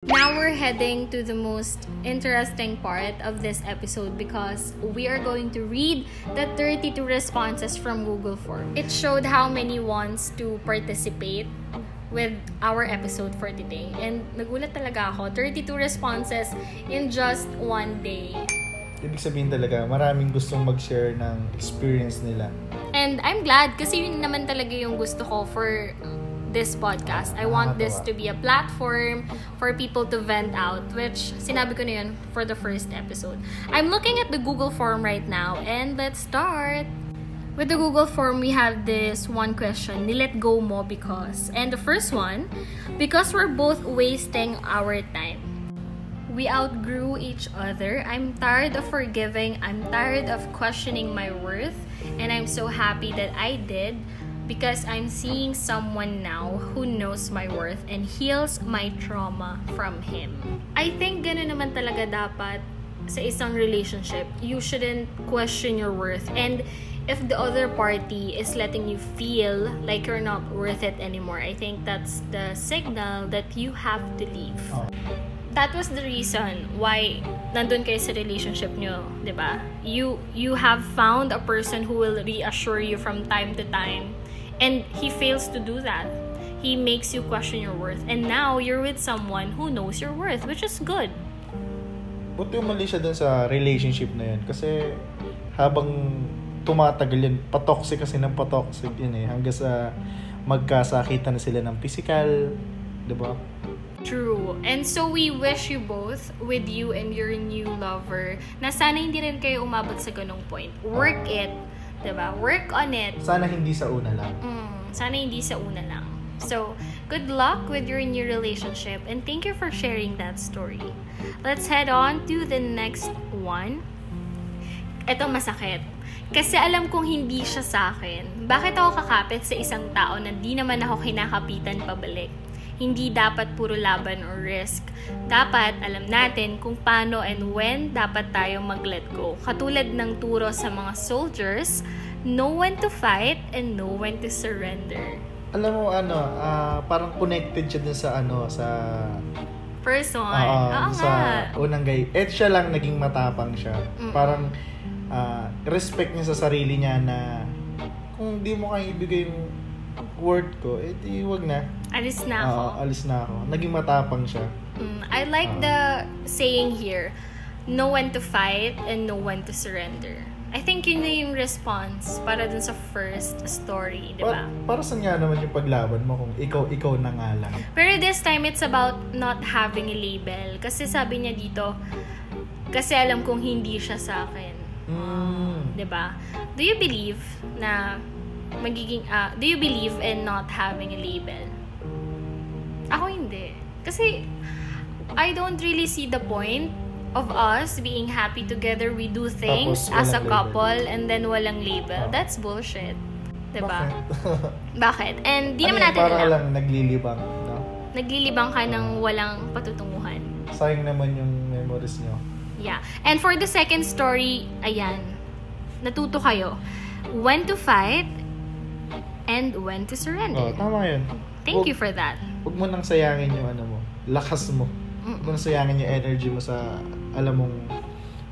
Now we're heading to the most interesting part of this episode because we are going to read the 32 responses from Google Form. It showed how many wants to participate with our episode for today. And nagulat talaga ako, 32 responses in just one day. Ibig sabihin talaga, maraming gustong mag-share ng experience nila. And I'm glad kasi yun naman talaga yung gusto ko for this podcast. I want this to be a platform for people to vent out, which sinabi ko na yun for the first episode. I'm looking at the Google form right now, and let's start. With the Google form, we have this one question, nilet go mo because. And the first one, because we're both wasting our time. We outgrew each other. I'm tired of forgiving. I'm tired of questioning my worth. And I'm so happy that I did because I'm seeing someone now who knows my worth and heals my trauma from him. I think ganun naman talaga dapat sa isang relationship. You shouldn't question your worth. And if the other party is letting you feel like you're not worth it anymore, I think that's the signal that you have to leave. Oh. That was the reason why nandun kayo sa relationship nyo, di ba? You, you have found a person who will reassure you from time to time And he fails to do that. He makes you question your worth. And now you're with someone who knows your worth, which is good. Buti umali siya dun sa relationship na yun. Kasi habang tumatagal yun, patoxic kasi ng patoxic yun eh. Hanggang sa magkasakitan na sila ng physical. Di ba? True. And so we wish you both with you and your new lover na sana hindi rin kayo umabot sa ganong point. Work it 'di ba? Work on it. Sana hindi sa una lang. Mm, sana hindi sa una lang. So, good luck with your new relationship and thank you for sharing that story. Let's head on to the next one. Ito masakit. Kasi alam kong hindi siya sa akin. Bakit ako kakapit sa isang tao na di naman ako kinakapitan pabalik? Hindi dapat puro laban or risk. Dapat alam natin kung paano and when dapat tayo mag-let go. Katulad ng turo sa mga soldiers, know when to fight and know when to surrender. Alam mo ano, uh, parang connected siya dun sa ano, sa First one. Uh, Oo sa nga. unang gay. Eh siya lang naging matapang siya. Mm-mm. Parang uh, respect niya sa sarili niya na kung di mo kaya ibigay yung worth ko, eh di wag na. Alis na ako. Uh, alis na ako. Naging matapang siya. Mm, I like uh, the saying here, know when to fight and know when to surrender. I think yun na yung response para dun sa first story, di ba? Pa- para saan nga naman yung paglaban mo kung ikaw, ikaw na nga lang? Pero this time, it's about not having a label. Kasi sabi niya dito, kasi alam kong hindi siya sa akin. Mm. Di ba? Do you believe na magiging, uh, do you believe in not having a label? Ako hindi. Kasi, I don't really see the point of us being happy together. We do things Tapos, as a label. couple and then walang label. Oh. That's bullshit. Diba? Bakit? Bakit? And di ano naman natin para alam. lang naglilibang, no? Naglilibang ka ng walang patutunguhan. Sayang naman yung memories nyo. Yeah. And for the second story, ayan. Natuto kayo. When to fight and when to surrender. Oh, tama yun. Thank Huwag- you for that. Huwag mo nang sayangin yung ano mo, lakas mo. Huwag mo nang sayangin yung energy mo sa alam mong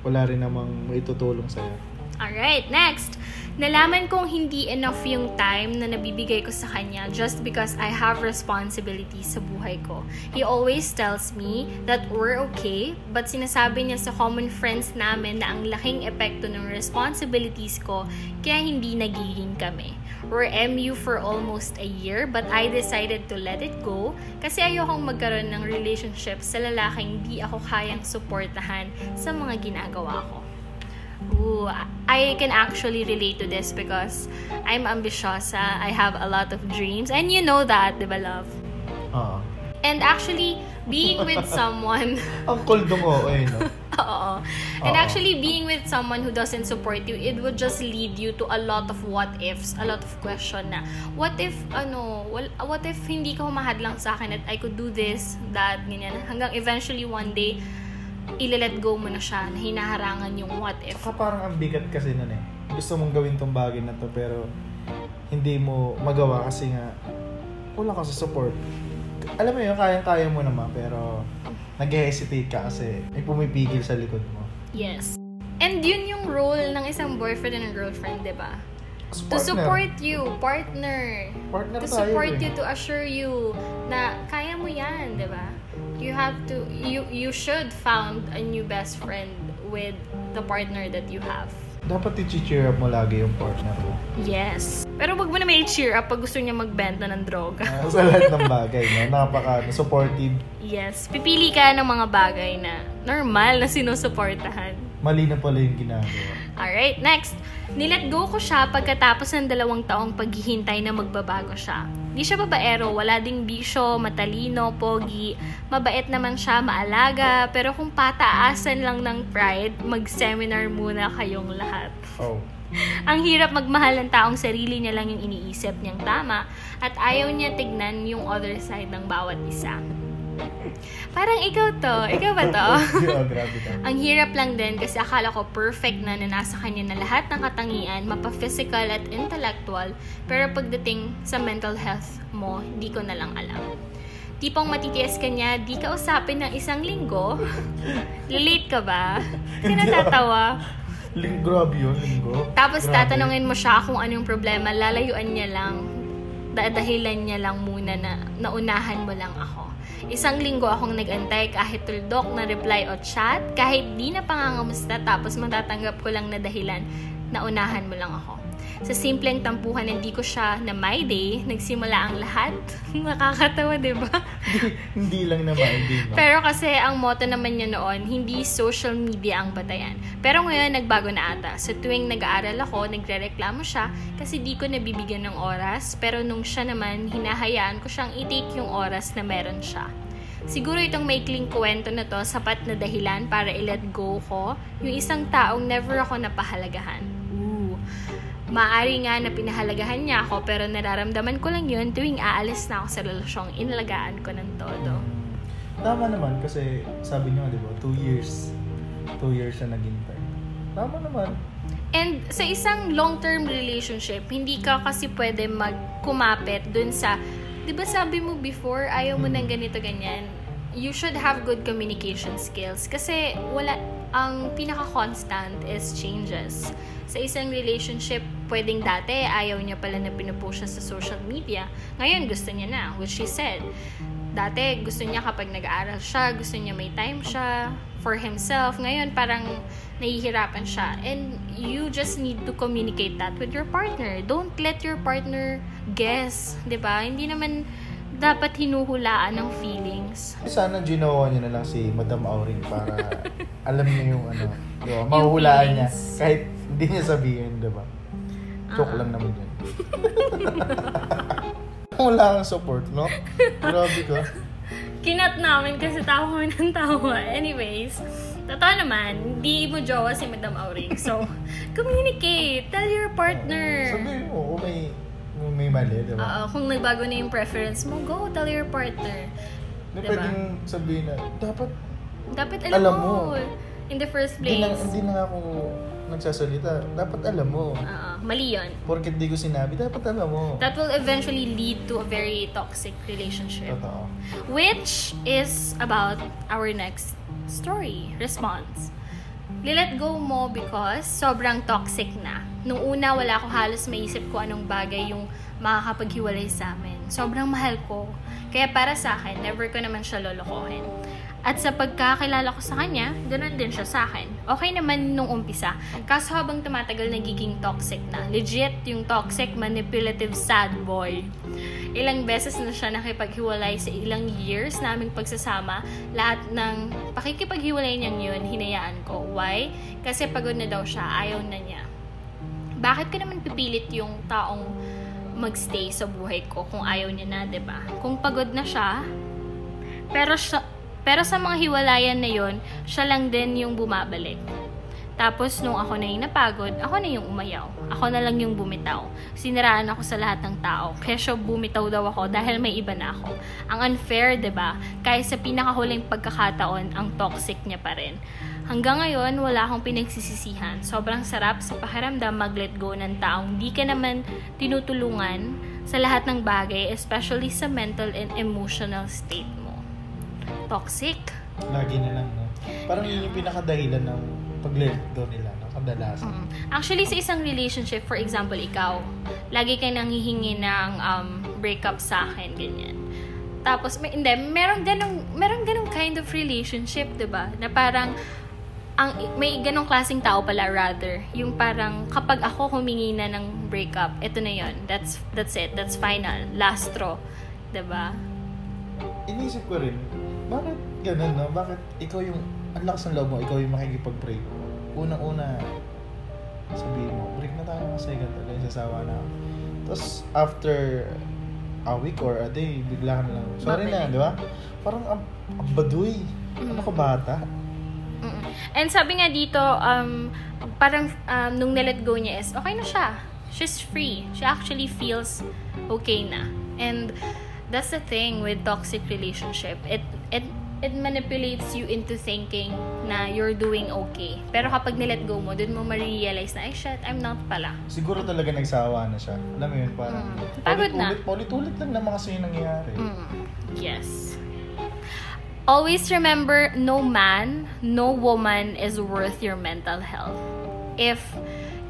wala rin namang maitutulong sa'yo. Alright, next. Nalaman kong hindi enough yung time na nabibigay ko sa kanya just because I have responsibilities sa buhay ko. He always tells me that we're okay, but sinasabi niya sa common friends namin na ang laking epekto ng responsibilities ko kaya hindi nagiging kami. We're MU for almost a year, but I decided to let it go kasi ayokong magkaroon ng relationship sa lalaking di ako kayang suportahan sa mga ginagawa ko. Ooh, I can actually relate to this because I'm ambitiosa. I have a lot of dreams. And you know that, di love? Oo. And actually, being with someone... Ang cold mo, eh, no? Oo. And Oo. actually, being with someone who doesn't support you, it would just lead you to a lot of what ifs, a lot of question na, what if, ano, well, what if hindi ka humahad lang sa akin that I could do this, that, ganyan. Hanggang eventually, one day, ililet go mo na siya, na hinaharangan yung what if. Saka parang ang bigat kasi nun eh. Gusto mong gawin tong bagay na to pero hindi mo magawa kasi nga wala ka sa support. Alam mo yun, kayang-kaya mo naman pero nag-hesitate ka kasi may pumipigil sa likod mo. Yes. And yun yung role ng isang boyfriend and girlfriend, di ba? To support you, partner. Partner to tayo support eh. you, to assure you na kaya mo yan, di ba? You have to, you you should found a new best friend with the partner that you have. Dapat i-cheer up mo lagi yung partner mo. Yes. Pero wag mo na may cheer up pag gusto niya magbenta ng droga. Ah, sa lahat ng bagay, no? Napaka supportive. Yes. Pipili ka ng mga bagay na normal na sinusuportahan. Mali na pala yung ginagawa. Alright, next. Nilet go ko siya pagkatapos ng dalawang taong paghihintay na magbabago siya. Di siya babaero, wala ding bisyo, matalino, pogi, mabait naman siya, maalaga, pero kung pataasan lang ng pride, mag-seminar muna kayong lahat. Oh. Ang hirap magmahal ng taong sarili niya lang yung iniisip niyang tama at ayaw niya tignan yung other side ng bawat isa. Parang ikaw to. Ikaw ba to? oh, grabe ka. Ang hirap lang din kasi akala ko perfect na na nasa kanya na lahat ng katangian, mapa-physical at intellectual, pero pagdating sa mental health mo, di ko na lang alam. Tipong matitiis ka niya, di ka usapin ng isang linggo. Late ka ba? Hindi ka natatawa. Ling, grabe yun, linggo. Tapos Grabe. tatanungin mo siya kung anong problema, lalayuan niya lang, dadahilan niya lang muna na naunahan mo lang ako. Isang linggo akong nagantay kahit tuldok na reply o chat, kahit di na pangangamusta tapos matatanggap ko lang na dahilan, naunahan mo lang ako. Sa simpleng tampuhan, hindi ko siya na my day, nagsimula ang lahat. Nakakatawa, di ba? hindi lang naman, hindi ba? Pero kasi ang motto naman niya noon, hindi social media ang batayan. Pero ngayon, nagbago na ata. Sa tuwing nag-aaral ako, nagre-reklamo siya kasi di ko nabibigyan ng oras. Pero nung siya naman, hinahayaan ko siyang i-take yung oras na meron siya. Siguro itong maikling kwento na to, sapat na dahilan para i-let go ko yung isang taong never ako napahalagahan. Maari nga na pinahalagahan niya ako pero nararamdaman ko lang yun tuwing aalis na ako sa relasyong inalagaan ko ng todo. Tama naman kasi sabi niyo, di ba, two years. Two years na naghintay. Tama naman. And sa isang long-term relationship, hindi ka kasi pwede magkumapit dun sa, di ba sabi mo before, ayaw mo ng ganito, ganyan. You should have good communication skills kasi wala, ang pinaka-constant is changes. Sa isang relationship, pwedeng dati ayaw niya pala na pinupost siya sa social media. Ngayon, gusto niya na, which she said. Dati, gusto niya kapag nag-aaral siya, gusto niya may time siya for himself. Ngayon, parang nahihirapan siya. And you just need to communicate that with your partner. Don't let your partner guess, 'di ba? Hindi naman dapat hinuhulaan ng feelings. Sana ginawa niya na lang si Madam Auring para alam niya yung ano, di ba? Mahuhulaan niya. Kahit hindi niya sabihin, di ba? Joke Ah. lang naman yun. Wala kang support, no? Grabe ka. Kinat namin kasi tawa kami ng tawa. Anyways, totoo naman, hindi mo jowa si Madam Auring. So, communicate. Tell your partner. Sabi mo, kung may, may mali, di ba? Oo, kung nagbago na yung preference mo, go tell your partner. Hindi diba? pwedeng sabihin na, dapat, Dapat alam, Alam mo. mo. In the first hindi na, place. hindi na ako nagsasalita. Dapat alam mo. Oo, mali yun. Porket di ko sinabi, dapat alam mo. That will eventually lead to a very toxic relationship. Totoo. Which is about our next story, response. Lilet go mo because sobrang toxic na. Nung una, wala ko halos maisip ko anong bagay yung makakapaghiwalay sa amin. Sobrang mahal ko. Kaya para sa akin, never ko naman siya lolokohin. At sa pagkakilala ko sa kanya, ganun din siya sa akin. Okay naman nung umpisa. Kaso habang tumatagal, nagiging toxic na. Legit yung toxic, manipulative, sad boy. Ilang beses na siya nakipaghiwalay sa ilang years naming pagsasama. Lahat ng pakikipaghiwalay niyang yun, hinayaan ko. Why? Kasi pagod na daw siya, ayaw na niya. Bakit ko naman pipilit yung taong magstay sa buhay ko kung ayaw niya na, 'di ba? Kung pagod na siya, pero siya, pero sa mga hiwalayan na yon, siya lang din yung bumabalik. Tapos, nung ako na yung napagod, ako na yung umayaw. Ako na lang yung bumitaw. Siniraan ako sa lahat ng tao. Kaya siya bumitaw daw ako dahil may iba na ako. Ang unfair, 'di ba? Kahit sa pinakahuling pagkakataon, ang toxic niya pa rin. Hanggang ngayon, wala akong pinagsisisihan. Sobrang sarap sa pakiramdam mag-let go ng taong di ka naman tinutulungan sa lahat ng bagay, especially sa mental and emotional state mo. Toxic? Lagi na lang, no? Parang yun yung pinakadahilan ng pag-let go nila, no? Kadalasan. Mm. Actually, sa isang relationship, for example, ikaw, lagi ka nanghihingi ng um, breakup sa akin, ganyan. Tapos, may, hindi, meron ganong, meron ganong kind of relationship, 'di ba Na parang, ang may ganong klaseng tao pala rather yung parang kapag ako humingi na ng breakup ito na yon that's that's it that's final last straw ba Inisip ko rin, bakit ganun, no? Bakit ikaw yung, ang lakas ng loob mo, ikaw yung makikipag-break. Unang-una, sabihin mo, break na tayo kasi ganito, ganyan sasawa na. Tapos, after a week or a day, bigla ka na lang, sorry na, Babalik. di ba? Parang, ang, ang baduy. Ano ka bata? Mm-mm. And sabi nga dito, um, parang um, nung nilet go niya is, okay na siya. She's free. She actually feels okay na. And that's the thing with toxic relationship. It, it, it manipulates you into thinking na you're doing okay. Pero kapag nilet go mo, dun mo ma-realize na, ay shit, I'm not pala. Siguro talaga nagsawa na siya. Alam mo yun, parang, Mm. Pagod na. ulit-ulit, paulit-ulit lang naman kasi yung nangyayari. Mm. Yes. Always remember, no man, no woman is worth your mental health. If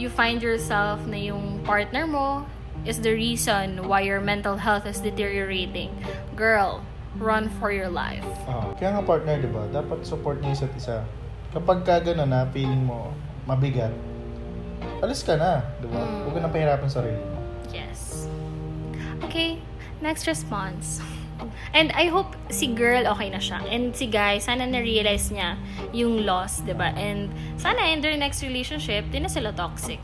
you find yourself na yung partner mo is the reason why your mental health is deteriorating, girl, run for your life. Oo. Kaya nga partner, di ba? Dapat support niyo isa't isa. Kapag ka gano'n na, feeling mo mabigat, alis ka na, di ba? Mm. Huwag ka na pahirapan sarili mo. Yes. Okay, next response. And I hope si girl okay na siya. And si guy, sana na-realize niya yung loss, 'di ba? And sana in their next relationship, di na sila toxic.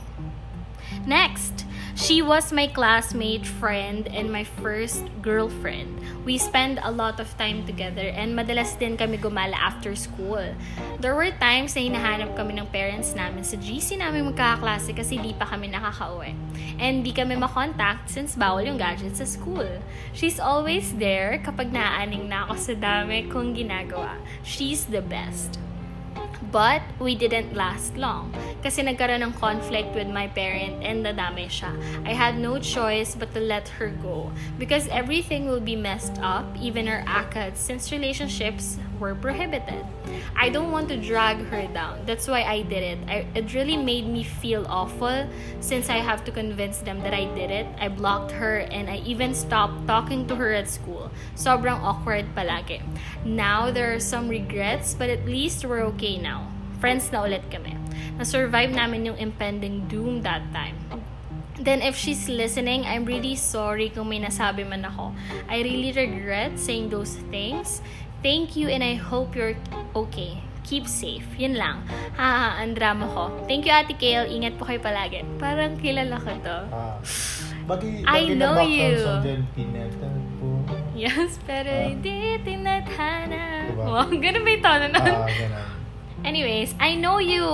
Next, she was my classmate, friend, and my first girlfriend. We spend a lot of time together and madalas din kami gumala after school. There were times na hinahanap kami ng parents namin sa GC namin magkakaklase kasi di pa kami nakakauwi. And di kami makontakt since bawal yung gadgets sa school. She's always there kapag naaaning na ako sa dami kong ginagawa. She's the best. But we didn't last long. Kasi nagkaroon ng conflict with my parent and nadamay siya. I had no choice but to let her go. Because everything will be messed up, even our ACADS, since relationships were prohibited. I don't want to drag her down. That's why I did it. I, it really made me feel awful since I have to convince them that I did it. I blocked her and I even stopped talking to her at school. Sobrang awkward palagi. Now, there are some regrets, but at least we're okay now. Friends na ulit kami. Na-survive namin yung impending doom that time. Then if she's listening, I'm really sorry kung may nasabi man ako. I really regret saying those things. Thank you and I hope you're okay. Keep safe. Yun lang. Ha, ang drama ko. Thank you, Ate Kale. Ingat po kayo palagi. Parang kilala ko to. Ah. Bagi, I bagi know na background you. Yes, pero Ah. hindi tinatana. Diba? Wow, ganun ba yung tono nun? Ah, ganun. Anyways, I know you.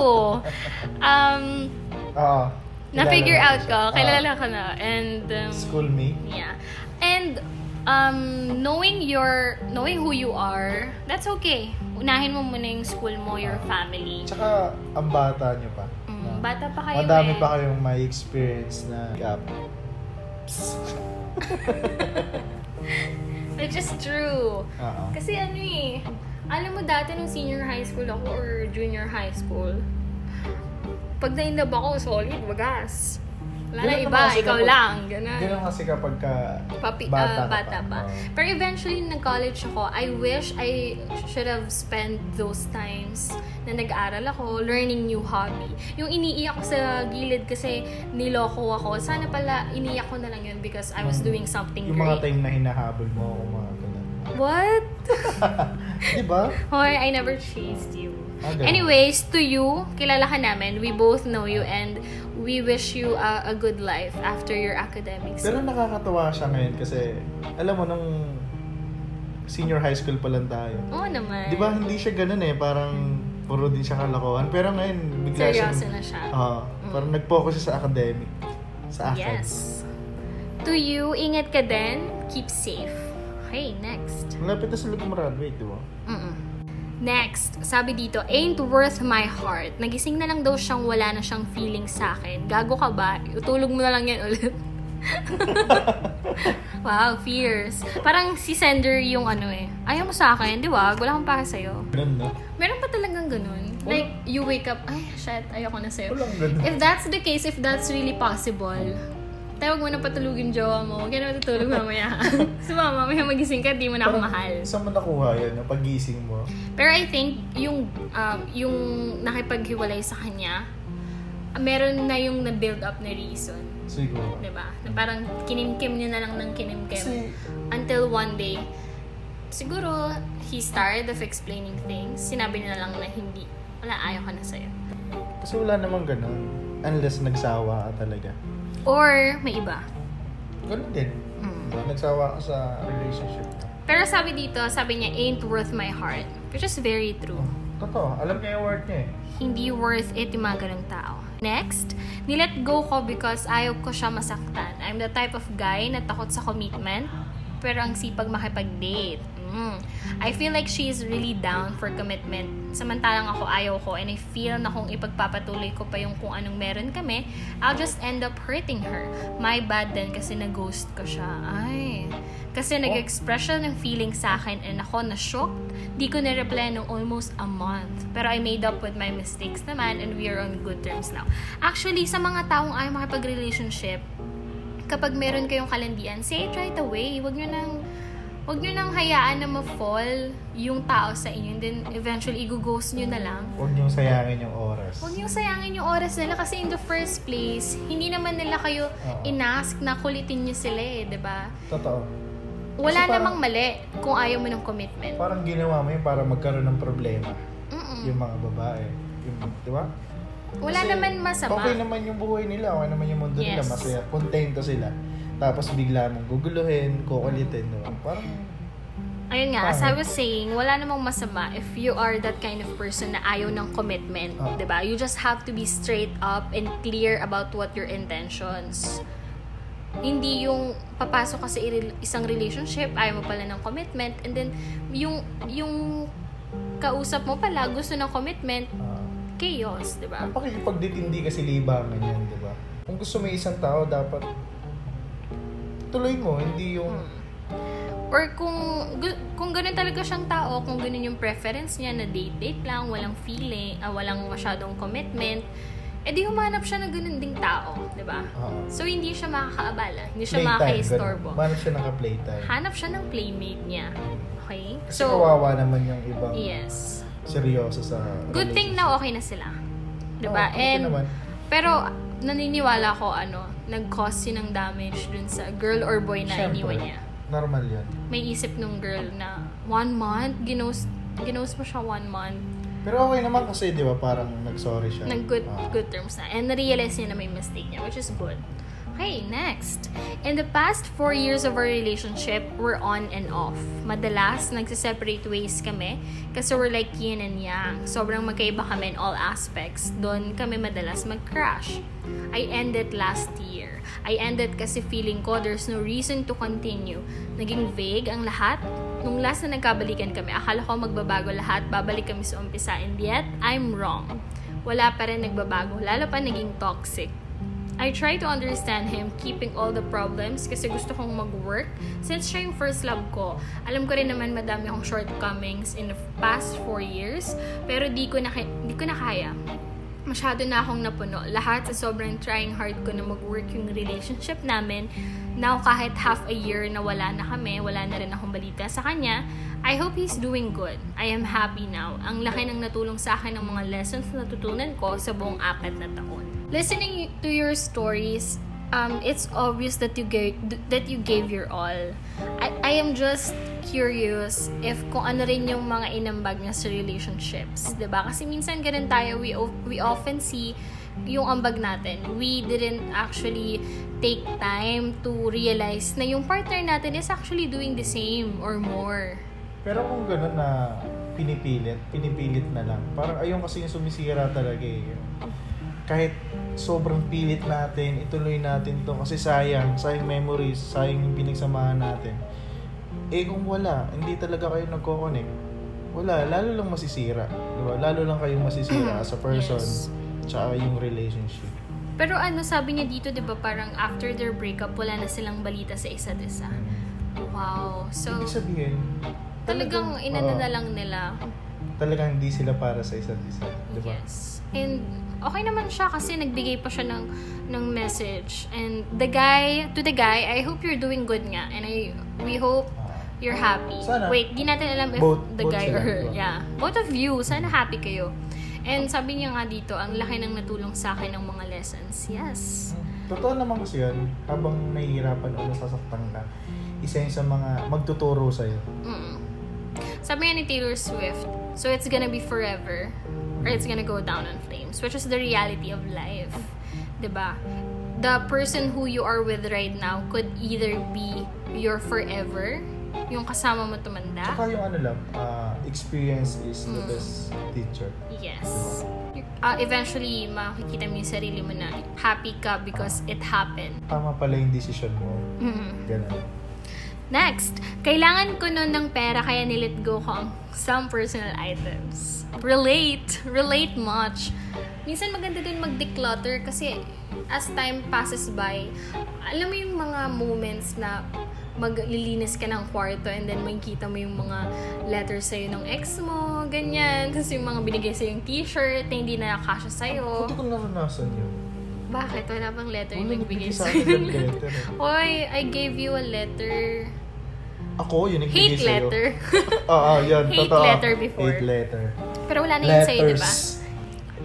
Um, Ah, na-figure out ko. Kilala Ah, ko na. And, um, Schoolmate. Yeah. And um knowing your knowing who you are, that's okay. Unahin mo muna yung school mo, your family. Tsaka, ang bata niyo pa. Mm, bata pa kayo Madami eh. pa kayong may experience na gap. Which is true. Oo. Kasi ano eh, alam mo dati nung senior high school ako or junior high school, pag na-inlove ako, solid, wagas. Wala na iba, ikaw kapag- lang. Ganun. Ganun kasi kapag ka Papi, bata, ah, ka bata pa. Oo. Pero eventually, nag-college ako, I wish I should have spent those times na nag-aaral ako, learning new hobby. Yung iniiyak ko sa gilid kasi niloko ako, sana pala iniiyak ko na lang yun because I was Mm. doing something Yung mga great. time na hinahabol mo ako, mga ganun. What? Di ba? Hoy, I never chased you. Ah, ganun. Anyways, to you, kilala ka namin. We both know you and we wish you a, a good life after your academics. Pero nakakatawa siya ngayon kasi, alam mo, nung senior high school pa lang tayo. Oo naman. Di ba hindi siya ganun eh, parang puro din siya kalokohan. Pero ngayon, bigla Seryoso siya. na siya. Oo. parang nag-focus siya sa academic. Sa akin. Yes. To you, ingat ka din. Keep safe. Okay, next. Malapit na sila gumraduate, di ba? Mm-mm. Next, sabi dito, ain't worth my heart. Nagising na lang daw siyang wala na siyang feeling sa akin. Gago ka ba? Utulog mo na lang yan ulit. Wow, fierce. Parang si sender yung ano eh. Ayaw mo sa akin, di ba? Wala akong para sa'yo. Ganun, no? Meron pa talagang ganun. Like, you wake up, ay, shit, ayoko na sa'yo. If that's the case, if that's really possible, tawag mo na patulugin jowa mo. Huwag ka na matutulog mamaya. so, mama, mamaya magising ka, di mo na ako Parang, mahal. Saan mo nakuha yun, yung pagising mo? Pero I think, yung, um, yung nakipaghiwalay sa kanya, meron na yung na-build up na reason. Siguro. 'di ba? Na parang kinimkim niya na lang ng kinimkim. Kasi, Until one day, siguro, he's tired of explaining things. Sinabi niya na lang na hindi, wala, ayaw ka na sa'yo. kasi wala namang ganun. Unless nagsawa ka talaga. Or, may iba. Ganun din. Mm. Nagsawa ka sa relationship. Pero sabi dito, sabi niya, ain't worth my heart. Which is very true. Totoo. Alam niya yung word niya eh. Hindi worth it yung mga ganong tao. Next, nilet go ko because ayaw ko siya masaktan. I'm the type of guy na takot sa commitment, pero ang sipag makipag-date. Mm. I feel like she is really down for commitment. Samantalang ako ayaw ko and I feel na kung ipagpapatuloy ko pa yung kung anong meron kami, I'll just end up hurting her. My bad din kasi na-ghost ko siya. Ay. Kasi nag-express siya ng feeling sa akin and ako na-shocked. Di ko na-reply nung almost a month. Pero I made up with my mistakes naman and we are on good terms now. Actually, sa mga taong ayaw makipag-relationship, kapag meron kayong kalandian, say it right away. Huwag nyo nang Huwag nyo nang hayaan na ma-fall yung tao sa inyo and then eventually i-ghost nyo na lang. Huwag niyong sayangin yung oras. Huwag nyo sayangin yung oras nila kasi in the first place, hindi naman nila kayo Oo. inask na kulitin nyo sila eh, 'di ba? Totoo. Wala parang- namang mali kung ayaw mo ng commitment. Parang ginawa mo yun para magkaroon ng problema. Mm-mm. Yung mga babae. Yung, di ba? Wala Kasi naman masama. Okay naman yung buhay nila, okay naman yung mundo nila, Yes. masaya, kontento sila. Tapos bigla mong guguluhin, kukulitin, ba? Parang, Ayun nga, as I was saying, wala namang masama if you are that kind of person na ayaw ng commitment, Oo. 'di ba? You just have to be straight up and clear about what your intentions. Hindi yung papasok ka sa isang relationship, ayaw mo pala ng commitment, and then yung yung kausap mo pala gusto ng commitment, ah, chaos, 'di ba? ang pakikipagditindi kasi libangan yan, di ba? Kung gusto mo yung isang tao, dapat tuloy mo, hindi yung... Hmm. Or kung kung ganun talaga siyang tao, kung ganun yung preference niya na date-date lang, walang feeling, ah, walang masyadong commitment, edi humanap siya ng ganun ding tao, di ba? ah, So, hindi siya makakaabala. Hindi siya playtime, makaka-istorbo. Manap siya naka-playtime. Hanap siya ng playmate niya. Okay? Kasi So, kawawa naman yung ibang yes. seryoso sa Good thing na okay na sila. Di ba? Oo, okay And, naman. pero, naniniwala ko, ano, nag-cause yun ng damage dun sa girl or boy na Siyempre, iniwan niya. Normal yan. may isip nung girl na one month, ginost, ginost mo siya one month, Pero okay naman kasi, di ba, parang nag-sorry siya. nag good, Ah. good terms na. And na-realize niya na may mistake niya, which is good. Okay, next. In the past four years of our relationship, we're on and off. Madalas, nagsiseparate ways kami kasi we're like yin and yang. Sobrang magkaiba kami in all aspects. Doon kami madalas mag-crash. I ended last year. I ended kasi feeling ko there's no reason to continue. Naging vague ang lahat. Nung last na nagkabalikan kami, akala ko magbabago lahat, babalik kami sa umpisa, and yet, I'm wrong. Wala pa rin nagbabago, lalo pa naging toxic. I try to understand him keeping all the problems kasi gusto kong mag-work. Since siya yung first love ko, alam ko rin naman madami akong shortcomings in the past four years, pero di ko na, di ko na kaya. Masyado na akong napuno. Lahat sa sobrang trying hard ko na mag-work yung relationship namin. Now, kahit half a year na wala na kami, wala na rin akong balita sa kanya, I hope he's doing good. I am happy now. Ang laki ng natulong sa akin ng mga lessons na natutunan ko sa buong apat na taon. Listening to your stories, um, it's obvious that you gave that you gave your all. I, I am just curious if kung ano rin yung mga inambag niya sa relationships, 'di ba? Kasi minsan ganun tayo, we we often see yung ambag natin. We didn't actually take time to realize na yung partner natin is actually doing the same or more. Pero kung gano'n na pinipilit, pinipilit na lang. Parang ayun kasi yung sumisira talaga eh. Kahit sobrang pilit natin, ituloy natin to kasi sayang, sayang memories, sayang yung pinagsamahan natin. Eh kung wala, hindi talaga kayo nagko-connect. Wala, lalo lang masisira. Di ba? Lalo lang kayong masisira as a person. Yes. Tsaka yung relationship. Pero ano sabi niya dito, 'di ba, parang after their breakup wala na silang balita sa isa't isa. Wow. So, Ibig sabihin, talagang inano oo, na lang nila. talagang hindi sila para sa isa't isa. Di ba? Yes. And okay naman siya kasi nagbigay pa siya ng ng message. And the guy, to the guy, I hope you're doing good nga. And I we hope you're happy. Sana. Wait, di natin alam if Both- the both guy or her. Yeah. Both of you, sana happy kayo. And sabi niya nga dito, ang laki ng natulong sa akin ng mga lessons. Yes. Totoo naman kasi yun, habang nahihirapan o nasasaktan ka, isa yun sa mga magtuturo sa'yo. Mm. Sabi nga ni Taylor Swift, so it's gonna be forever or it's gonna go down in flames, which is the reality of life. 'Di ba? The person who you are with right now could either be your forever, yung kasama mo tumanda. Tsaka yung ano lang, ah, experience is the Mm. best teacher. Yes. Uh, eventually, makikita mo yung sarili mo na happy ka because it happened. Tama pala yung decision mo. Mhm. Ganun. Next, kailangan ko nun ng pera kaya nilet go ko ang some personal items. Relate. Relate much. Minsan maganda din mag-declutter kasi as time passes by, alam mo yung mga moments na maglilinis ka ng kwarto and then makikita mo yung mga letters sa'yo ng ex mo, ganyan. Tapos yung mga binigay sa'yo yung t-shirt na hindi na nakasya sa'yo. Hindi ko naranasan yun. Bakit? Wala bang letter yung nagbigay nagbigay sa sa'yo? ng letter. eh. Hoy, I gave you a letter. Ako, yun nagbigay Hate sa'yo. letter. Oo, yun. Hate totoo. letter before. Hate letter. Pero wala na yun sa'yo, di ba?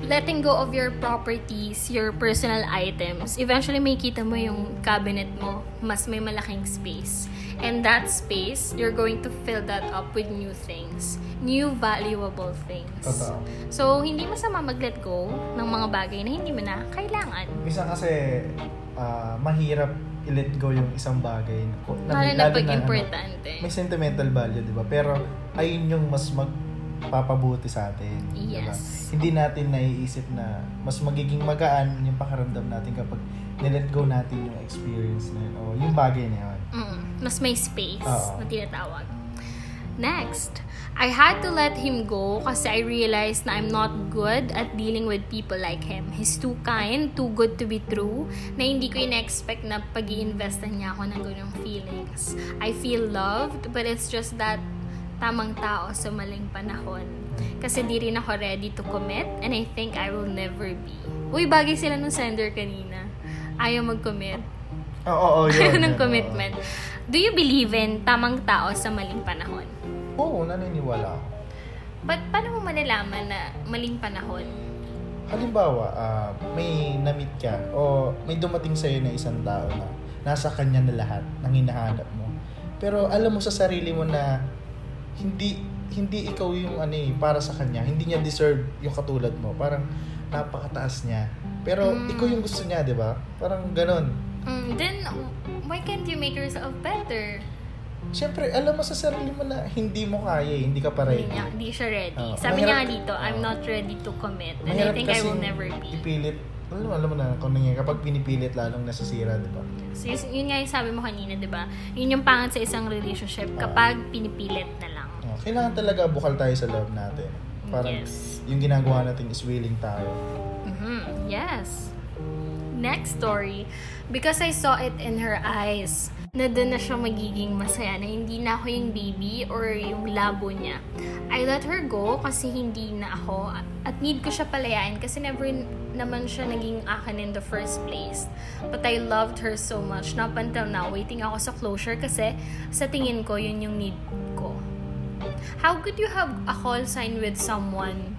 Letting go of your properties, your personal items, eventually may kita mo yung cabinet mo, mas may malaking space. And that space, you're going to fill that up with new things. New valuable things. Totoo. So, hindi masama mag-let go ng mga bagay na hindi mo na kailangan. Minsan kasi, ah, mahirap i-let go yung isang bagay. Lalo na pag ano, importante. may sentimental value, di ba? Pero, ayun yung mas magpapabuti sa atin. Yes. Hindi natin naiisip na mas magiging magaan yung pakaramdam natin kapag nilet go natin yung experience na yun o yung bagay na yun. Mm, mas may space Oo. na tinatawag. Next, I had to let him go kasi I realized na I'm not good at dealing with people like him. He's too kind, too good to be true, na hindi ko ina-expect na pag investan niya ako ng ganyung feelings. I feel loved, but it's just that tamang tao sa maling panahon. Kasi di rin ako ready to commit and I think I will never be. Uy, bagay sila nung sender kanina. Ayaw mag-commit. Oo, oo, yun. Ayaw yun, ng oo. commitment. Do you believe in tamang tao sa maling panahon? Oo, naniniwala ako. But paano mo malalaman na maling panahon? Halimbawa, ah, may na-meet ka o may dumating sa'yo na isang tao na nasa kanya na lahat ng hinahanap mo. Pero alam mo sa sarili mo na hindi hindi ikaw yung ano eh, para sa kanya. Hindi niya deserve yung katulad mo. Parang napakataas niya. Pero Mm. ikaw yung gusto niya, di ba? Parang ganon. Mm, then, why can't you make yourself better? Siyempre, alam mo sa sarili mo na hindi mo kaya eh, hindi ka pa Hindi, ready. niya, hindi siya ready. Oo. Sabi niya Mahirap- dito, I'm not ready to commit. And I think I will never be. Ipilit, alam mo, alam mo na kung nangyayari, kapag pinipilit lalong nasisira, di ba? So, yun, yun nga yung sabi mo kanina, di ba? Yun yung pangat sa isang relationship kapag pinipilit na lang. Kailangan talaga bukal tayo sa love natin. Parang Yes. yung ginagawa natin is willing tayo. Mhm. Yes. Next story. Because I saw it in her eyes na doon na siya magiging masaya na hindi na ako yung baby or yung labo niya. I let her go kasi hindi na ako at need ko siya palayain kasi never naman siya naging akin in the first place. But I loved her so much na up until now, waiting ako sa closure kasi sa tingin ko yun yung need ko. How could you have a call sign with someone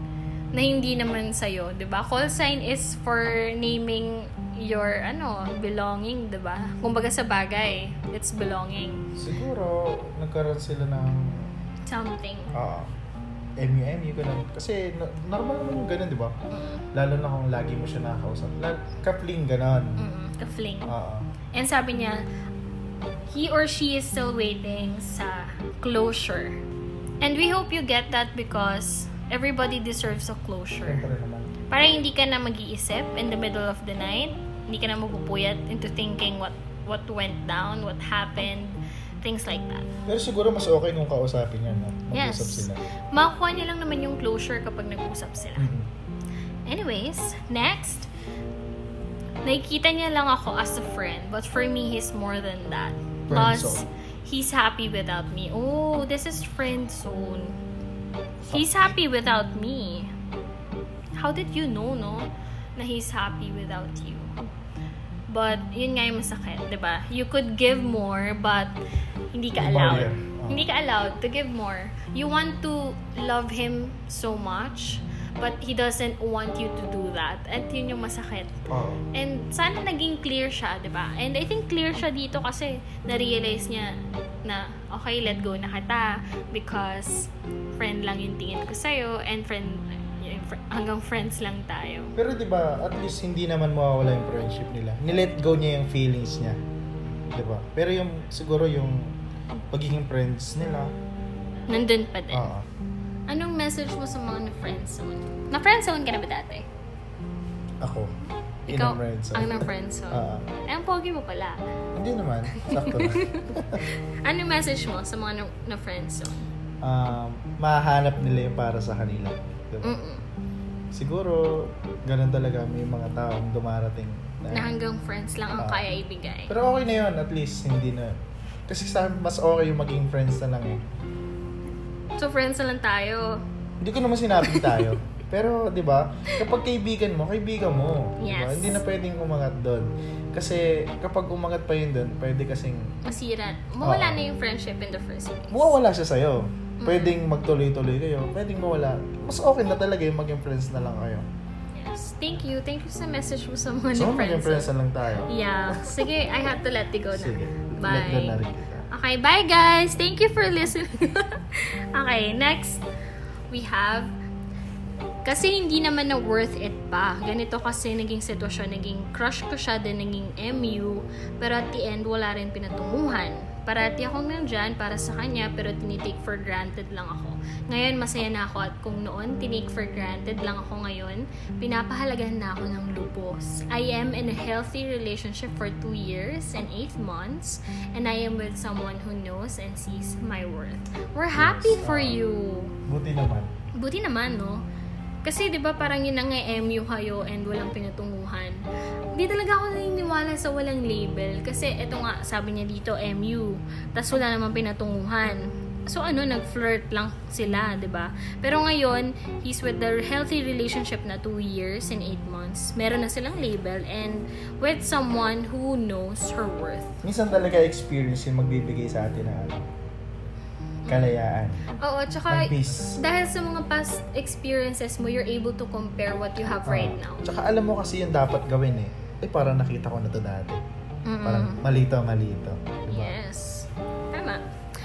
na hindi naman sa'yo, ba? Call sign is for naming your ano, belonging, ba? Kumbaga sa bagay, it's belonging. Siguro, nagkaroon sila ng Something. ah MU-MU, ganun. Kasi no- normal naman yung ganun, di ba? Mm, Lalo na kung lagi mo siya nakakausap. La- Kapling, ganun. mm, ka-fling. Oo. And sabi niya, he or she is still waiting sa closure. And we hope you get that because everybody deserves a closure. Para hindi ka na mag-iisip in the middle of the night. Hindi ka na magpupuyat into thinking what what went down, what happened, things like that. Pero siguro mas okay kung kausapin niya, no? Yes. Mag-usap sila. Makukuha niya lang naman yung closure kapag nag-usap sila. Mhm. Anyways, next. Nakikita niya lang ako as a friend, but for me, he's more than that. Friend Plus, zone. He's happy without me. Oh, this is friend zone. He's happy without me. How did you know, no? Na he's happy without you. But, yun nga yung masakit, di ba? You could give more, but hindi ka allowed. Oh. Hindi ka allowed to give more. You want to love him so much, but he doesn't want you to do that. At yun yung masakit. Oo. And sana naging clear siya, 'di ba? And I think clear siya dito kasi na-realize niya na okay, let go na kita because friend lang yung tingin ko sa'yo and friend hanggang friends lang tayo. Pero 'di ba, at least hindi naman mawawala yung friendship nila. Nilet go niya yung feelings niya. 'Di ba? Pero yung siguro yung pagiging friends nila, Nandun pa din. oo. Anong message mo sa mga na-friendzone? Na-friendzone ka na ba dati? Ako. Ikaw ang na-friendzone. Oo. Eh, ang pogi mo pala. Hindi naman, sakto lang. Anong message mo sa mga na- na-friendzone? um, mahanap nila yung para sa kanila. 'di ba? Mm-mm. Siguro, ganun talaga may mga taong dumarating na, Na hanggang friends lang ang Ah. kaya ibigay. Pero okay na yun, at least hindi na. Kasi sa mas okay yung maging friends na lang eh. So, friends na lang tayo. Hindi ko naman sinabing tayo. Pero, di ba, kapag kaibigan mo, kaibigan mo. Yes. Hindi na pwedeng umangat doon. Kasi kapag umangat pa yun doon, pwede kasing Masira. Mawala Oo. na yung friendship in the first place. mawawala siya sa'yo. Pwedeng magtuloy-tuloy kayo. Pwedeng mawala. Mas okay na talaga yung maging friends na lang kayo. Yes. Thank you. Thank you sa message mo sa mga So, na maging friends. friends na lang tayo. Yeah. Sige, I have to let you go na. Sige. Bye. Let go na rin kita. Okay, bye guys. Thank you for listening. okay, next we have kasi hindi naman na worth it pa. Ganito kasi naging sitwasyon, naging crush ko siya, then naging MU, pero at the end, wala rin pinatunguhan. Parati akong nandyan para sa kanya, pero tinitake for granted lang ako. Ngayon, masaya na ako at kung noon, tinake for granted lang ako ngayon, pinapahalagahan na ako ng lubos. I am in a healthy relationship for two years and eight months, and I am with someone who knows and sees my worth. We're happy for you. Buti naman. Buti naman, no? Kasi 'di ba parang yun ang MU kayo and walang pinatunguhan. Hindi talaga ako naniniwala sa walang label kasi eto nga sabi niya dito MU, tas wala namang pinatunguhan. So ano, nag-flirt lang sila, 'di ba? Pero ngayon, he's with their healthy relationship na 2 years and 8 months. Meron na silang label and with someone who knows her worth. Minsan talaga experience yung magbibigay sa atin ng ano, kalayaan. Oo, tsaka dahil sa mga past experiences mo, you're able to compare what you have right Ah. now. Tsaka alam mo kasi yung dapat gawin eh. Eh parang nakita ko na to dati. Mm-mm. Parang malito, malito. Diba? Yes. Tama.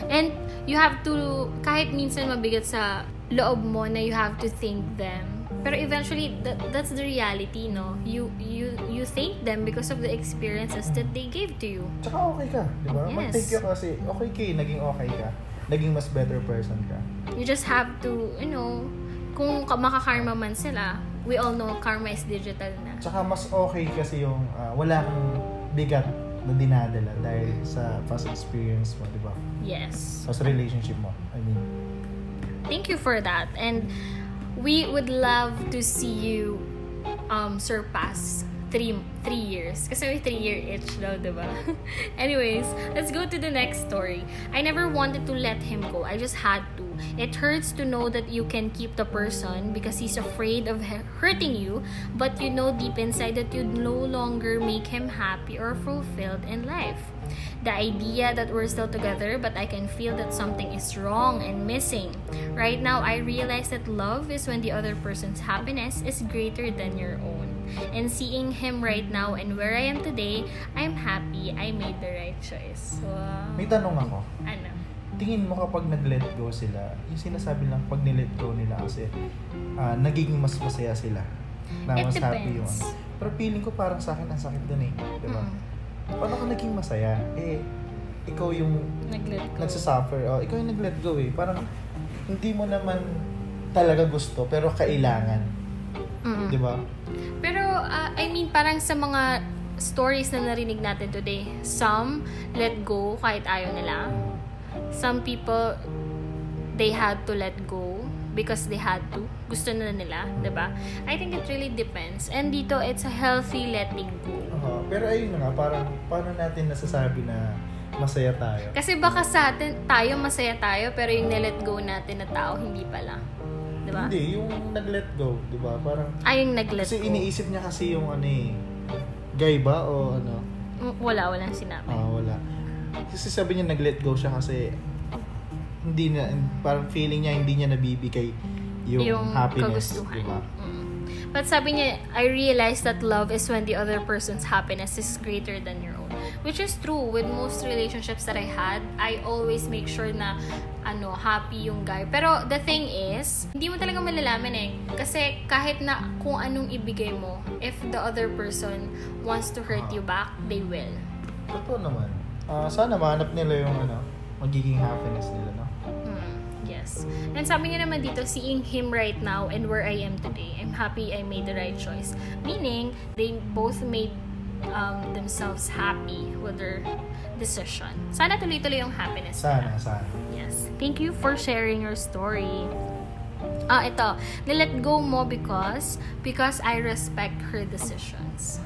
And you have to, kahit minsan mabigat sa loob mo na you have to thank them. Pero eventually, that, that's the reality, no? You you you thank them because of the experiences that they gave to you. Tsaka okay ka, di ba? Yes. Mag-thank you kasi okay ka eh, naging okay ka. Naging mas better person ka. You just have to, you know, kung ka- makakarma man sila, we all know karma is digital na. Tsaka mas okay kasi yung ah, wala kang bigat na dinadala dahil sa past experience mo, di ba? Yes. Sa relationship mo. I mean, Thank you for that. And we would love to see you um, surpass three three years. Kasi may three year itch daw, diba? Anyways, let's go to the next story. I never wanted to let him go. I just had to. It hurts to know that you can keep the person because he's afraid of hurting you, but you know deep inside that you'd no longer make him happy or fulfilled in life. The idea that we're still together, but I can feel that something is wrong and missing. Right now, I realize that love is when the other person's happiness is greater than your own. And seeing him right now and where I am today, I'm happy I made the right choice. Wow. may tanong ako. Ano? Tingin mo kapag nag-let go sila, yung sinasabi lang pag nilet go nila kasi ah, nagiging mas masaya sila. Na It mas happy depends. ano. Pero feeling ko parang sa akin ang sakit dun eh. Di ba? Mm. Paano ka naging masaya? Eh, ikaw yung Nag-let go. nagsasuffer. Oh, ikaw yung nag-let go eh. Parang hindi mo naman talaga gusto pero kailangan. Mm. Di ba? Pero, uh, I mean, parang sa mga stories na narinig natin today, some let go kahit ayaw nila. Some people, they had to let go because they had to. Gusto na nila, 'di ba? I think it really depends. And dito, it's a healthy letting go. Oo. pero ayun na nga, parang paano natin nasasabi na masaya tayo. Kasi baka sa atin, tayo masaya tayo, pero yung nilet go natin na tao, hindi pala. Di ba? Hindi, yung nag-let go, di ba? Parang, Ay, yung nag-let kasi go. iniisip niya kasi yung ano eh, gay ba o ano? Wala, walang sinabi. Ah, wala. Kasi sabi niya nag-let go siya kasi hindi na, parang feeling niya hindi niya nabibigay yung, happiness, kagustuhan. di ba? Mm. But sabi niya, I realized that love is when the other person's happiness is greater than your own. Which is true. With most relationships that I had, I always make sure na ano, happy yung guy. Pero the thing is, hindi mo talaga malalaman eh. Kasi kahit na kung anong ibigay mo, if the other person wants to hurt you back, they will. Totoo naman. Ah, sana mahanap nila yung ano, magiging happiness nila, yes. And sabi niya naman dito, seeing him right now and where I am today, I'm happy I made the right choice. Meaning, they both made um, themselves happy with their decision. Sana tuloy-tuloy yung happiness. Sana, nila. sana. Yes. Thank you for sharing your story. Ah, ito. Nilet go mo because because I respect her decisions.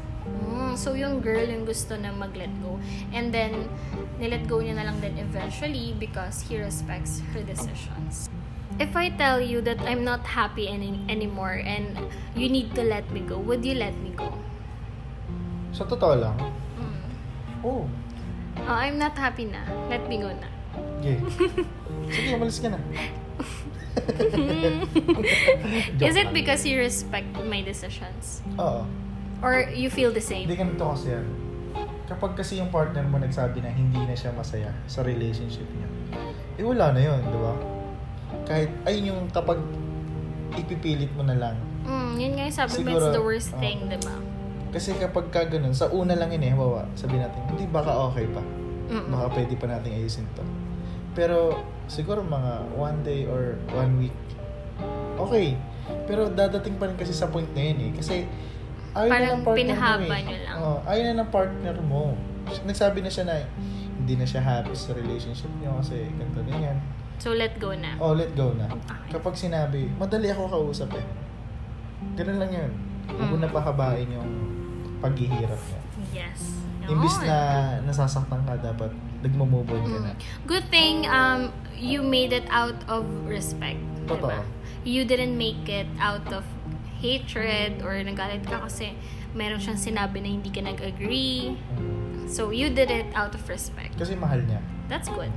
So yung girl yung gusto na mag-let go. And then, nilet go niya na lang din eventually because he respects her decisions. If I tell you that I'm not happy any anymore and you need to let me go, would you let me go? Sa totoo lang, Mm. oh, Oh, I'm not happy na. Let me go na. gay. Sige, umalis ka na. Is it because you respect my decisions? Oo. Or you feel the same? Hindi ganito kasi yan. Kapag kasi yung partner mo nagsabi na hindi na siya masaya sa relationship niya, eh wala na yun, di ba? Kahit, ayun yung kapag ipipilit mo na lang. Mm, yun nga yung sabi mo, it's the worst oh. thing, di ba? Kasi kapag ka ganun, sa una lang yun eh, hawawa, sabi natin, hindi baka okay pa. Mm-mm. Baka pwede pa nating ayusin to. Pero siguro mga one day or one week, okay. Pero dadating pa rin kasi sa point na yun eh. Kasi ayaw na Parang ng partner pinahaba mo eh. lang. Oo, ayaw na ng partner mo. Nagsabi na siya na hindi na siya happy sa relationship niyo kasi ganito ganyan. So, let go na. Oh, let go na. Okay. Kapag sinabi, madali ako kausap eh. Ganun lang yun. Huwag Mm. na pahabain yung paghihirap niya. Yes. Imbis Yun. na nasasaktan ka, dapat nagmo-move on ka na. Mm. Good thing um you made it out of respect. Totoo. Diba? You didn't make it out of hatred or nagalit ka kasi meron siyang sinabi na hindi ka nag-agree. So, you did it out of respect. Kasi mahal niya. That's good.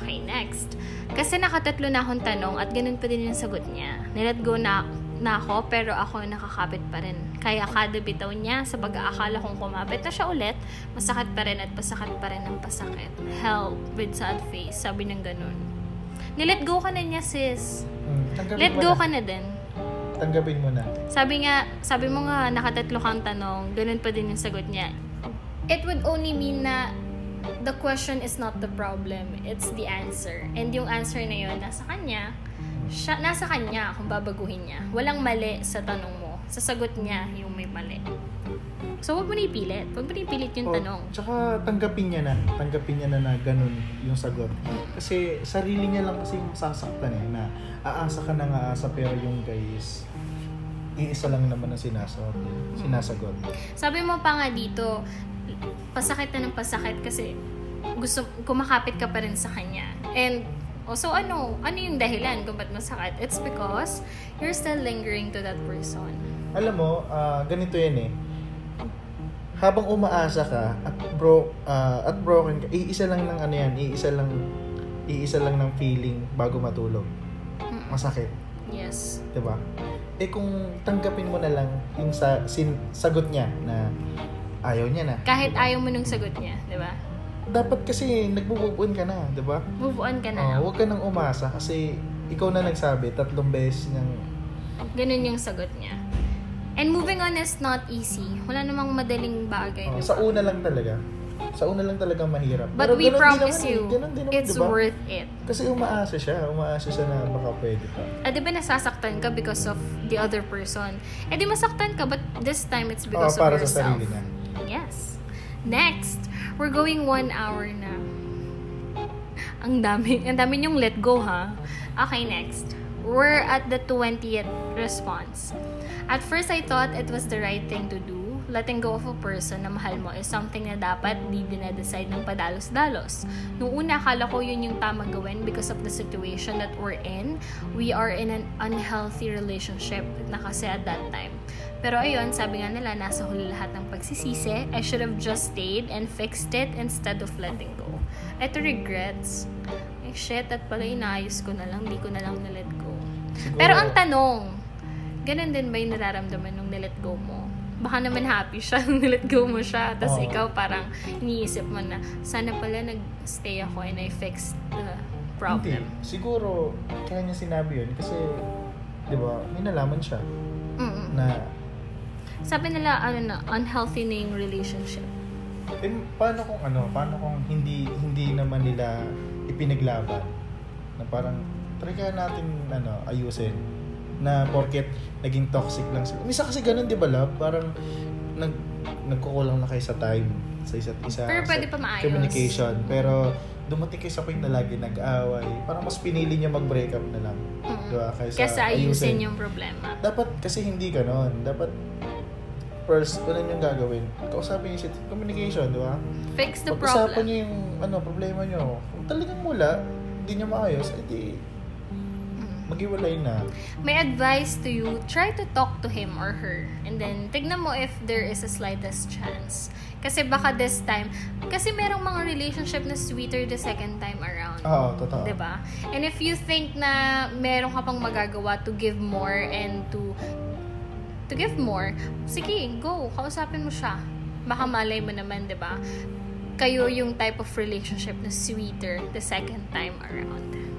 Okay, next. Kasi nakatatlo na akong tanong at ganun pa din yung sagot niya. Nilet go na, na ako pero ako nakakapit pa rin. Kaya kada bitaw niya sa pag-aakala kong kumapit na siya ulit, masakit pa rin at pasakit pa rin ng pasakit. Help with sad face. Sabi ng ganun. Nilet go ka na niya, sis. Mm. Tanggapin Let go na. ka na din. Tanggapin mo na. Sabi nga, sabi mo nga, nakatatlo kang tanong, ganun pa din yung sagot niya. It would only mean na the question is not the problem, it's the answer. And yung answer na yun, nasa kanya, siya, nasa kanya kung babaguhin niya. Walang mali sa tanong mo. Sa sagot niya, yung may mali. So, wag mo na ipilit. Wag mo na ipilit yung Oh, tanong. Tsaka tanggapin niya na. Tanggapin niya na na ganun yung sagot. Kasi sarili niya lang kasi yung sasaktan eh. Na aasa ka ng aasa pero yung guys, iisa lang naman ang sinasagot. eh. Sinasagot. Sabi mo pa nga dito, pasakit na ng pasakit kasi gusto kumakapit ka pa rin sa kanya. And also ano, ano yung dahilan kung ba't masakit? It's because you're still lingering to that person. Alam mo, ah, ganito yan eh. Habang umaasa ka at bro ah, at broken ka, iisa lang ng ano yan, iisa lang iisa lang ng feeling bago matulog. Masakit. Yes. 'di ba? Eh kung tanggapin mo na lang yung sa sin, sagot niya na ayaw niya na. Kahit ayaw mo nung sagot niya, di ba? Dapat kasi nagmo-move on ka na, 'di ba? Move on ka na Oh, lang. huwag ka nang umasa kasi ikaw na nagsabi tatlong beses ng Ganun yung sagot niya. And moving on is not easy. Wala namang madaling bagay. oh, di ba? sa una lang talaga. Sa una lang talaga mahirap. But we ganun din promise naman eh. you, Ganun din naman, it's 'di ba? worth it. Kasi umaasa siya, umaasa siya na baka pwede pa. Ah, di ba nasasaktan ka because of the other person? Eh di masaktan ka, but this time it's because Oh, para of sa yourself. sarili niya. Yes. Next, we're going one hour na. Ang dami. Ang dami yung let go, ha? Okay, next. We're at the 20th response. At first, I thought it was the right thing to do. Letting go of a person na mahal mo is something na dapat di dinadecide ng padalos-dalos. Nung una, akala ko yun yung tama gawin because of the situation that we're in. We are in an unhealthy relationship na kasi at that time. Pero ayun, sabi nga nila, nasa huli lahat ng pagsisisi. I should have just stayed and fixed it instead of letting go. Ito regrets. Like, shit, at pala inaayos ko na lang, di ko na lang na-let go. Siguro- Pero ang tanong, ganun din ba yung nararamdaman nung nilet go mo? Baka naman happy siya nung nilet go mo siya. Tapos Oo. ikaw parang iniisip mo na, sana pala nag-stay ako and I fixed the problem. Hindi. Siguro, kaya niya sinabi yun kasi, di ba, may nalaman siya Mm-mm. na, Sabi nila, ano na, unhealthy na yung relationship. eh, paano kung ano, paano kung hindi, hindi naman nila ipinaglaban? Na parang, try kaya natin, ano, ayusin. Na porket naging toxic lang sila. Misa kasi ganun, di ba, love? Parang, nag, nagkukulang na kayo sa time sa isa't isa. Pero pwede pa maayos. Communication. Pero, dumating kayo sa point na lagi nag-aaway. Parang mas pinili niya mag-break up na lang. Mm. Di ba? Kaysa, Kesa ayusin yung problema. dapat kasi hindi ganon. Dapat first, ano yung gagawin? Kausapin si communication, di ba? Fix the Pag-usapan problem. niyo yung ano, problema niyo. Kung talagang wala, hindi niya maayos, edi. Maghiwalay na. My advice to you, try to talk to him or her. And then, tignan mo if there is a slightest chance. Kasi baka this time, kasi merong mga relationship na sweeter the second time around. Oo, totoo. 'Di ba? And if you think na meron ka pang magagawa to give more and to to give more, sige, go, kausapin mo siya. Baka malay mo naman, ba? Kayo yung type of relationship na sweeter the second time around.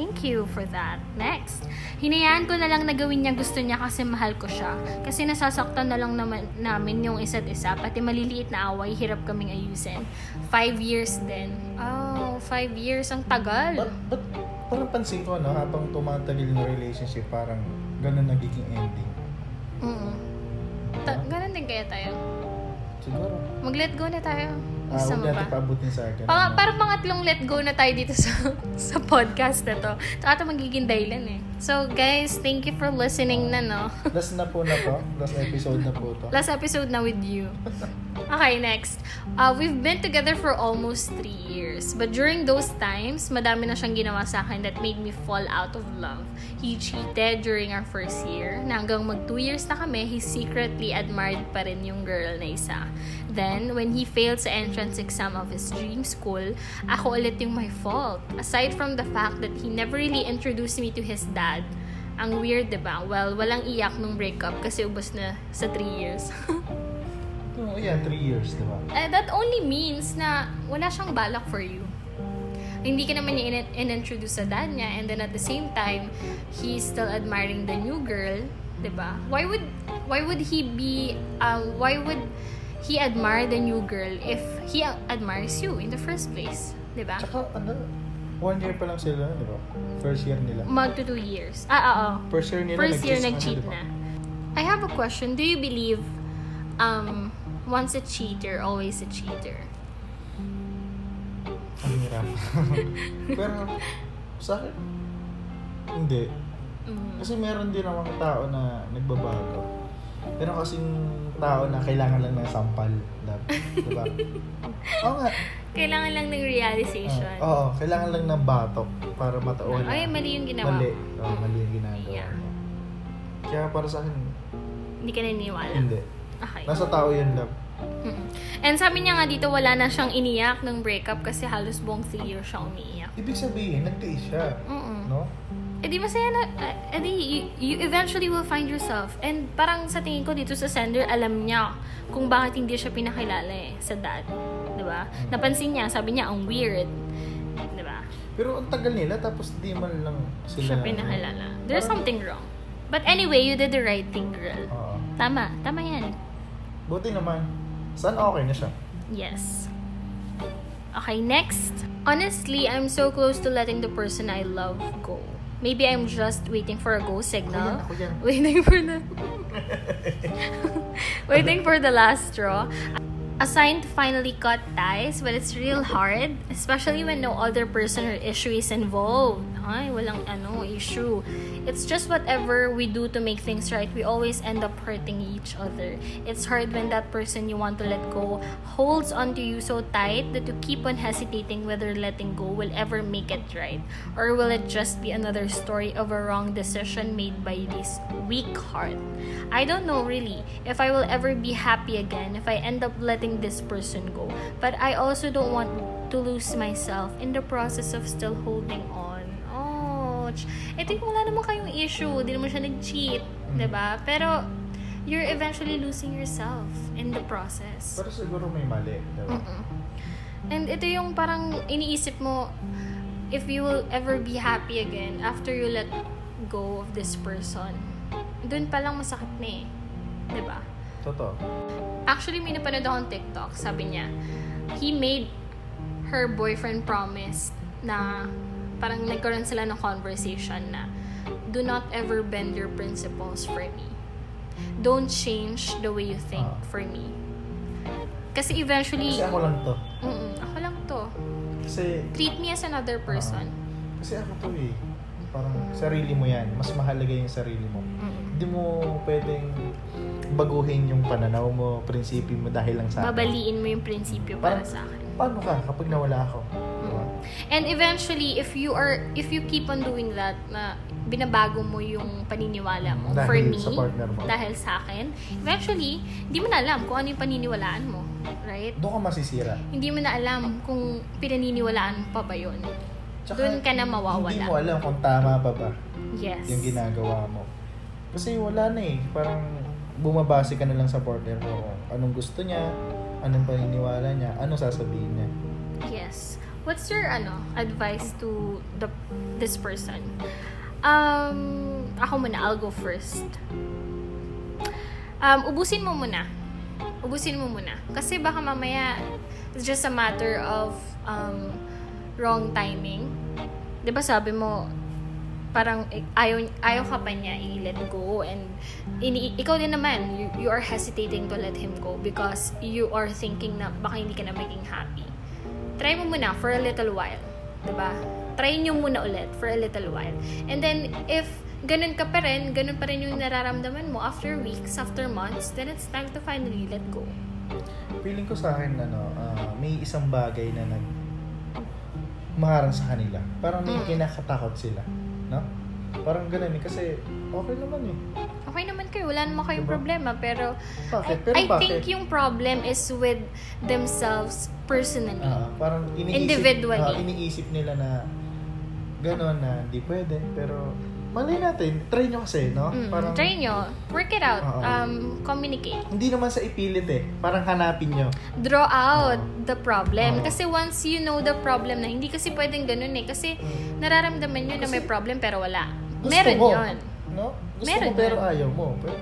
Thank you for that. Next. Hinayaan ko na lang na gawin niya gusto niya kasi mahal ko siya. Kasi nasasaktan na lang naman namin yung isa't isa. Pati maliliit na away, hirap kaming ayusin. Five years din. Oh, five years. Ang tagal. But, but parang pansin ko, no, habang tumatagal yung relationship, parang ganun nagiging ending. Mm Ta- ganun din kaya tayo. Siguro. Mag-let go na tayo. Gusto huwag mo ba? paabutin sa akin. Pang, parang pangatlong let go na tayo dito sa sa podcast na to. Ito magiging dahilan eh. So guys, thank you for listening na no. Last na po na to. Last episode na po to. Last episode na with you. Okay, next. Uh, we've been together for almost three years. But during those times, madami na siyang ginawa sa akin that made me fall out of love. He cheated during our first year. Na hanggang mag two years na kami, he secretly admired pa rin yung girl na isa. Then, when he failed sa entrance exam of his dream school, ako ulit yung my fault. Aside from the fact that he never really introduced me to his dad. Ang weird, 'di ba? Well, walang iyak nung breakup kasi ubos na sa three years. Oh, yeah, three years, di ba? Eh, that only means na wala siyang balak for you. Hindi ka naman niya in- in-introduce sa dad niya and then at the same time, he's still admiring the new girl, 'di ba? Why would why would he be um why would he admire the new girl if he admires you in the first place, 'di ba? Tsaka, ano, one year pa lang sila, di ba? First year nila. Mag to two years. Ah, oo. First year nila, First year nag-cheat na, di na. I have a question. Do you believe um once a cheater, always a cheater? Ang hirap. Pero, sa akin, hindi. Mm. Kasi meron din namang tao na nagbabago. Meron kasing tao na kailangan lang ng sampal. Diba? Oo nga. Kailangan lang ng realization. Oo, kailangan lang ng batok para matauhan. Ay, mali yung ginawa Mali. Oo, mali yung ginagawa Yeah. Kaya para sa akin, Hindi ka naniniwala. hindi. Okay. Nasa tao yan, love. Mm-mm. And sabi niya nga dito, wala na siyang iniyak ng breakup kasi halos buong 3 years siyang umiiyak. Ibig sabihin, nagtiis siya. Mm-mm. No? Eh di masaya na, eh di, you, you eventually will find yourself. And parang sa tingin ko dito sa sender, alam niya kung bakit hindi siya pinakilala eh, sa dad. Di ba? Napansin niya, sabi niya, ang weird. Di ba? Pero ang tagal nila, tapos di man lang sila... Siya pinakilala. There's something wrong. But anyway, you did the right thing, girl. Tama. Tama yan. Buti naman. Saan okay na siya? Yes. Okay, next. Honestly, I'm so close to letting the person I love go. Maybe I'm just waiting for a go signal. Ako yan, ako yan. Waiting for the waiting for the last straw. A sign to finally cut ties, but it's real hard, especially when no other person or issue is involved. Walang ano, issue. It's just whatever we do to make things right, we always end up hurting each other. It's hard when that person you want to let go holds onto you so tight that you keep on hesitating whether letting go will ever make it right. Or will it just be another story of a wrong decision made by this weak heart? I don't know really if I will ever be happy again if I end up letting this person go. But I also don't want to lose myself in the process of still holding on. Ouch. Ito yung wala naman kayong issue. Hindi naman siya nag-cheat. 'di ba? Pero, you're eventually losing yourself in the process. Pero siguro may mali, diba? Mm-mm. And ito yung parang iniisip mo, if you will ever be happy again after you let go of this person, dun pa lang masakit na eh. 'Di ba? Totoo. Actually, may napanood akong TikTok. Sabi niya, he made her boyfriend promise na parang nagkaroon sila ng conversation na do not ever bend your principles for me. Don't change the way you think Ah. for me. Kasi eventually, Kasi ako lang to. Mm-mm, ako lang to. Kasi, Treat me as another person. kasi ako to eh. Parang sarili mo yan. Mas mahalaga yung sarili mo. Hindi mo pwedeng baguhin yung pananaw mo, prinsipyo mo dahil lang sa akin. Babaliin mo yung prinsipyo para Parang- sa akin. Paano ka kapag nawala ako? Diba? And eventually, if you are, if you keep on doing that, na binabago mo yung paniniwala mo Dahil for me, sa partner mo. dahil sa akin, eventually, hindi mo na alam kung ano yung paniniwalaan mo. Right? Doon ka masisira. Hindi mo na alam kung pinaniniwalaan pa ba yun. Tsaka, Doon ka na mawawala. Hindi mo alam kung tama pa ba Yes. yung ginagawa mo. Kasi wala na eh. Parang bumabase ka na lang sa partner mo. Anong gusto niya, anong paniniwala niya, anong sasabihin niya. Yes. What's your ano advice to the this person? Um, ako muna, I'll go first. Um, ubusin mo muna. Ubusin mo muna. Kasi baka mamaya, it's just a matter of um, wrong timing. 'Di ba sabi mo, parang ayaw, ayaw ka pa niya i-let go and ini, ikaw din naman you, you are hesitating to let him go because you are thinking na baka hindi ka na maging happy try mo muna for a little while ba try nyo muna ulit for a little while and then if ganun ka pa rin ganun pa rin yung nararamdaman mo after weeks after months then it's time to finally let go Feeling ko sa akin, ano, ah, may isang bagay na nag maharang sa kanila. Parang may Mm. kinakatakot sila. No? Parang ganun eh. Kasi okay naman eh. okay naman kayo wala naman kayong Diba? problema pero Bakit? I, Pero I bakit? think yung problem is with themselves personally Ah, parang iniisip, Individually. ah, iniisip nila na gano'n na hindi pwede. Pero malay natin, try nyo kasi, no? Mm, Parang try nyo work it out Oo. um, communicate hindi naman sa ipilit eh. Parang hanapin nyo. draw out Oo. the problem Oo. kasi once you know the problem na hindi kasi pwedeng ganun eh kasi nararamdaman nyo na may Kasi problem pero wala Gusto meron mo. yun No? Gusto Meron mo pero yun. ayaw mo. Pero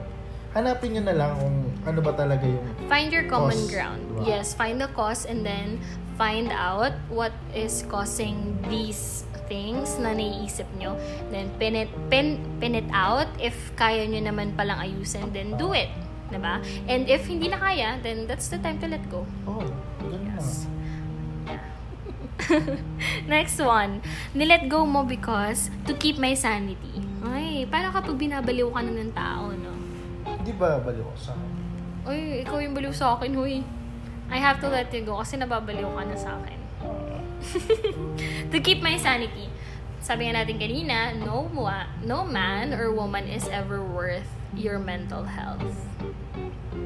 hanapin nyo na lang kung ano ba talaga yung find your common Cause, ground diba? yes find the cause and then find out what is causing these things na naiisip nyo then pin it, pin, pin it out if kaya nyo naman palang ayusin then do it diba? and if hindi na kaya then that's the time to let go oh, Yes. Next one. Nilet go mo because to keep my sanity. Ay, paano kapag binabaliw ka na ng tao, no? Hindi ba baliw ko sa akin? Uy, ikaw yung baliw sa akin, huy. I have to let you go kasi nababaliw ka na sa akin. to keep my sanity. Sabi nga natin kanina, no, wa- no man or woman is ever worth your mental health.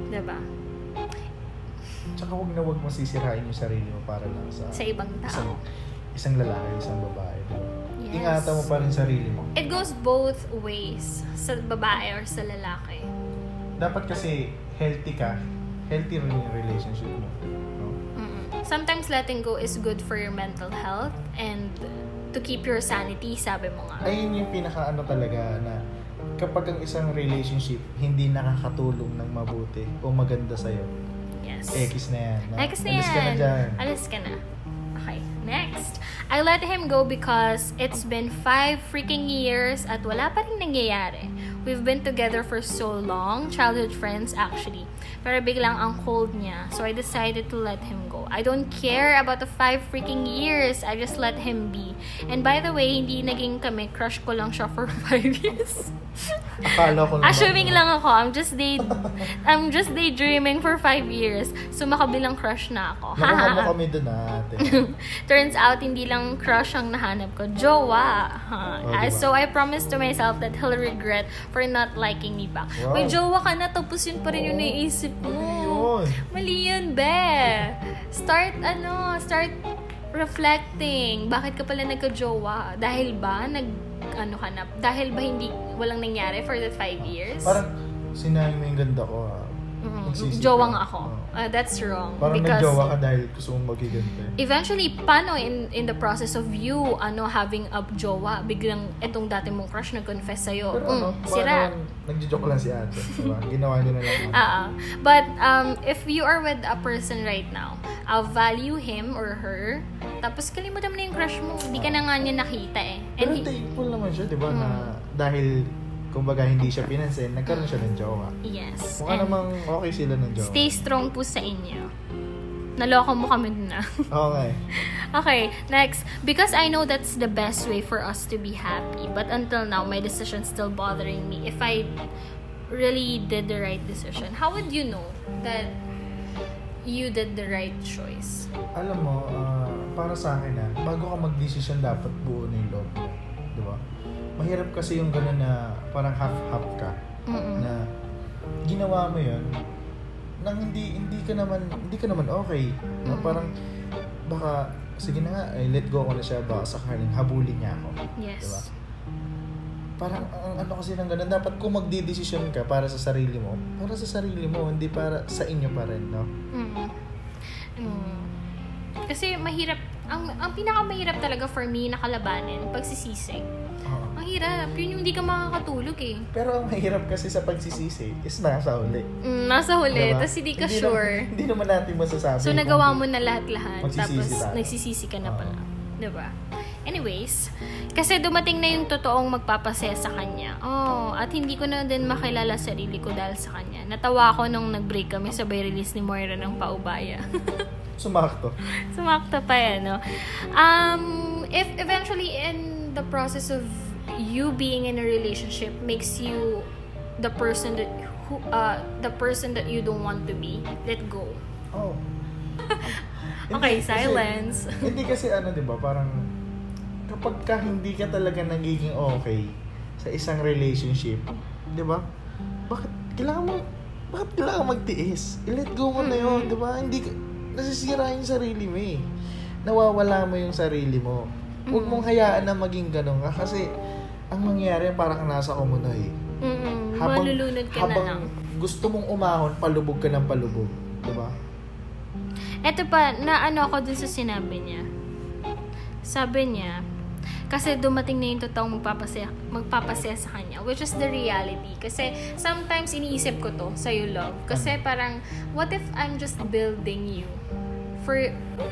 Diba? Tsaka huwag na huwag mo sisirain yung sarili mo para lang sa, Sa ibang isang, tao. isang lalaki, isang babae. Diba? Yes. Ingatan mo pa rin sarili mo. It goes both ways. Sa babae or sa lalaki. Dapat kasi healthy ka, healthy rin yung relationship mo. Sometimes letting go is good for your mental health and to keep your sanity, sabi mo nga. Ayun yung pinaka ano talaga na kapag ang isang relationship hindi nakakatulong ng mabuti o maganda sa'yo, Yes. X na yan. No? Alis na Alis ka na yan. dyan. Alis ka na. Okay, next. I let him go because it's been five freaking years at wala pa rin nangyayari. We've been together for so long, childhood friends actually. Pero biglang ang cold niya, so I decided to let him go. I don't care about the five freaking years. I just let him be. And by the way, hindi naging kami, crush ko lang siya for five years. Akala ko naman. Assuming lang ako, I'm just day I'm just daydreaming for five years. So makabilang crush na ako. Nakuha mo kami dun ate. Turns out, hindi lang crush ang nahanap ko. Jowa. Oh, Huh. diba? so, I promised to myself that he'll regret for not liking me back. Wow. May jowa ka na, tapos yun pa rin yung naiisip mo. Mali yun. Mali yun, be. Start, ano, start reflecting. Bakit ka pala nagka-jowa? Dahil ba, nag, ano ka na, dahil ba hindi, walang nangyari for the five years? Parang sinabi mo yung ganda ko ah. Mm, Nagsisisi jowa nga ako. Oo. Uh, that's wrong. Parang because, nagjowa ka dahil gusto mong magigante. eventually, paano in in the process of you, ano, having a jowa, biglang itong dati mong crush nag-confess sa'yo, Pero mm, ano, sira. nagjo-joke lang si ate. Diba? Ginawa niya na lang. Ah, but um, if you are with a person right now, I'll value him or her, tapos kalimutan mo na yung crush mo. Hindi ka na nga niya nakita eh. Pero And he- thankful naman siya, di ba? Na Mm. dahil, kumbaga, hindi siya pinansin, nagkaroon siya ng jowa. yes. Mukha And namang okay sila ng jowa. stay strong po sa inyo. Naloko mo kami. Oo nga eh. Okay, next. Because I know that's the best way for us to be happy, but until now, my decision's still bothering me. If I really did the right decision, how would you know that you did the right choice? Alam mo, ah, para sa akin ah, bago ka mag-decision, dapat buo na yung loob mo. Di ba? Mahirap kasi yung gano'n na parang half-half ka. Mm-mm. Na ginawa mo yun, nang hindi hindi ka naman hindi ka naman okay. No? Parang baka sige na nga, eh, let go ko na siya baka sakaling habulin niya ako. Yes. Diba? Parang ang ano kasi ng ganun, dapat kung magdi-decision ka para sa sarili mo, para sa sarili mo, hindi para sa inyo pa rin, no? Mm. Mm. Kasi mahirap, ang, ang pinakamahirap talaga for me na kalabanin, pagsisisi. Oo. Ang hirap, yun yung hindi ka makakatulog eh. Pero ang mahirap kasi sa pagsisisi is nasa uli. Mm, nasa huli, Diba? tapos hindi ka Hindi sure. Naman, hindi naman natin masasabi. So, nagawa mo na lahat-lahat. Tapos, tayo. nagsisisi ka na pala. Diba? Anyways, kasi dumating na yung totoong magpapasaya sa kanya. Oh, at hindi ko na din makilala sarili ko dahil sa kanya. Natawa ako nung nag-break kami sabay release ni Moira ng paubaya. Sumakto. Sumakta pa yan, no? Um, if eventually in the process of you being in a relationship makes you the person that who uh the person that you don't want to be, let go. Oh. Okay, Hindi kasi- silence. hindi kasi ano, di ba, parang kapag ka hindi ka talaga nagiging okay sa isang relationship, di ba? Bakit kailangan mo, bakit kailangan magtiis? I-let go mo na yun, di ba? Hindi nasisira yung sarili mo eh. Nawawala mo yung sarili mo. Huwag mong hayaan na maging ganun ka kasi ang mangyayari parang nasa kumunoy. Mm-mm, Habang, malulunod ka habang na lang. gusto mong umahon, palubog ka ng palubog. Di ba? Eto pa, na ano ako dun sa sinabi niya. Sabi niya, kasi dumating na yung totoong magpapasaya, magpapasaya sa kanya, which is the reality. Kasi sometimes iniisip ko to sa'yo, love. Kasi parang, what if I'm just building you for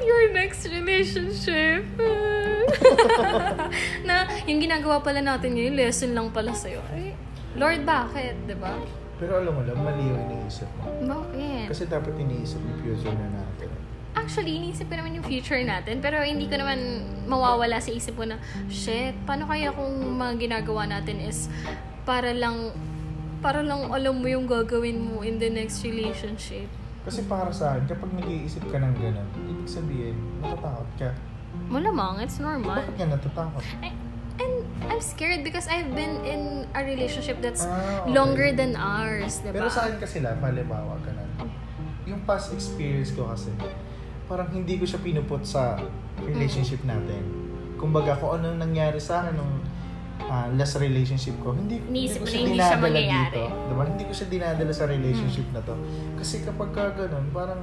your next relationship? na yung ginagawa pala natin ngayon, lesson lang pala sa'yo. Ay, Lord, bakit? 'Di ba? Pero alam mo lang, mali yung iniisip mo. Bakit? Kasi dapat iniisip yung future na natin. Actually, iniisip ko naman yung future natin, pero hindi ko naman mawawala sa isip ko na, shit, paano kaya kung mga ginagawa natin is para lang, para lang alam mo yung gagawin mo in the next relationship. Kasi para sa akin, kapag nag-iisip ka ng gano'n, ibig sabihin, natatakot ka. Malamang, it's normal. Bakit ka natatakot? I- and I'm scared because I've been in a relationship that's Ah, okay. longer than ours, diba? Pero sa akin kasi lang, halimbawa ka na. Yung past experience ko kasi, parang hindi ko siya pinuput sa relationship natin. Kumbaga, kung anong nangyari sa akin nung ah, last relationship ko, hindi, hindi Iniisip ko siya hindi siya dinadala mangyayari. dito. Diba? Hindi ko siya dinadala sa relationship na to. Kasi kapag ka ganun, parang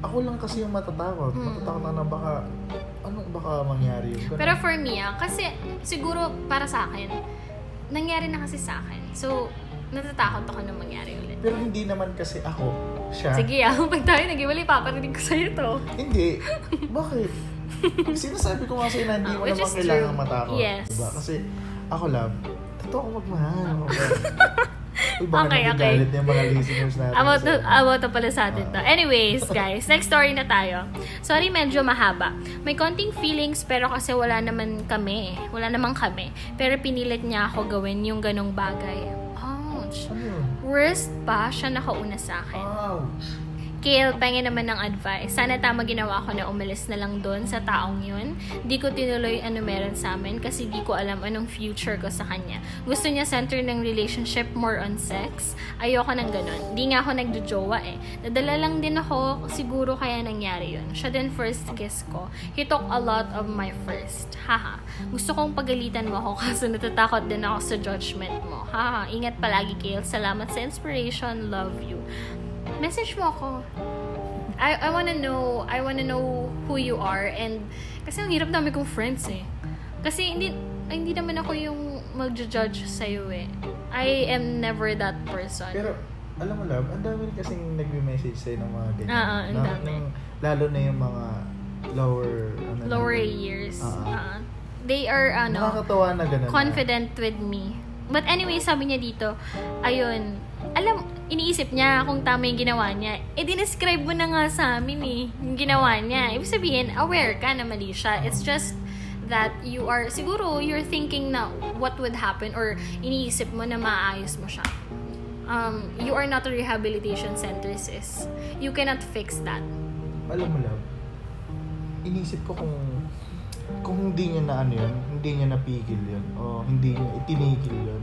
ako lang kasi yung matatakot. Mm. Matatakot na na baka, ano baka mangyari yung ganun. Pero for me, ah, kasi siguro para sa akin, nangyari na kasi sa akin. So, natatakot ako na mangyari ulit. Pero hindi naman kasi ako siya. Sige ah, pag tayo nag-iwalay, paparinig ko sa'yo to. Hindi. Bakit? Sinasabi ko nga sa'yo na hindi Ah, mo which naman is kailangan matakot. Yes. Diba? Kasi ako lang, Totoo ako magmahal. Uy, baka Okay, okay, okay. okay. yung mga listeners natin. About to, about to pala sa atin to. Ah. Anyways, guys, next story na tayo. Sorry, medyo mahaba. May konting feelings, pero kasi wala naman kami. Wala naman kami. Pero pinilit niya ako gawin yung ganong bagay. Ouch. Ano? Worst pa, siya nakauna sa akin. Ouch. Kale, pangin naman ng advice. Sana tama ginawa ko na umalis na lang doon sa taong yun. Di ko tinuloy ano meron sa amin kasi di ko alam anong future ko sa kanya. Gusto niya center ng relationship more on sex. Ayoko ng ganun. Di nga ako nagjojowa eh. Nadala lang din ako, siguro kaya nangyari yun. Siya din first kiss ko. He took a lot of my first. Haha. Gusto kong pagalitan mo ako kaso natatakot din ako sa judgment mo. Haha. Ingat palagi, Kale. Salamat sa inspiration. Love you message mo ako. I, I wanna know, I wanna know who you are and kasi ang hirap dami kong friends eh. Kasi hindi, ay, hindi naman ako yung mag-judge sa'yo eh. I am never that person. Pero, alam mo love, ang dami kasing nagme-message sa'yo ng mga ganyan. Ah, ah, ang dami. Ng- lalo na yung mga lower, ano na- Lower years. Ah, ah. ah. they are, ano, Nakakatawa na ganun. confident with me. But anyway, sabi niya dito, ayun, alam, iniisip niya kung tama yung ginawa niya. Eh, dinescribe mo na nga sa amin eh, yung ginawa niya. Ibig sabihin, aware ka na mali siya. It's just that you are, siguro, you're thinking na what would happen or iniisip mo na maayos mo siya. Um, you are not a rehabilitation center, sis. You cannot fix that. alam mo love, inisip ko kung kung hindi niya na ano yun, hindi niya napigil yun, o hindi niya itinigil yun.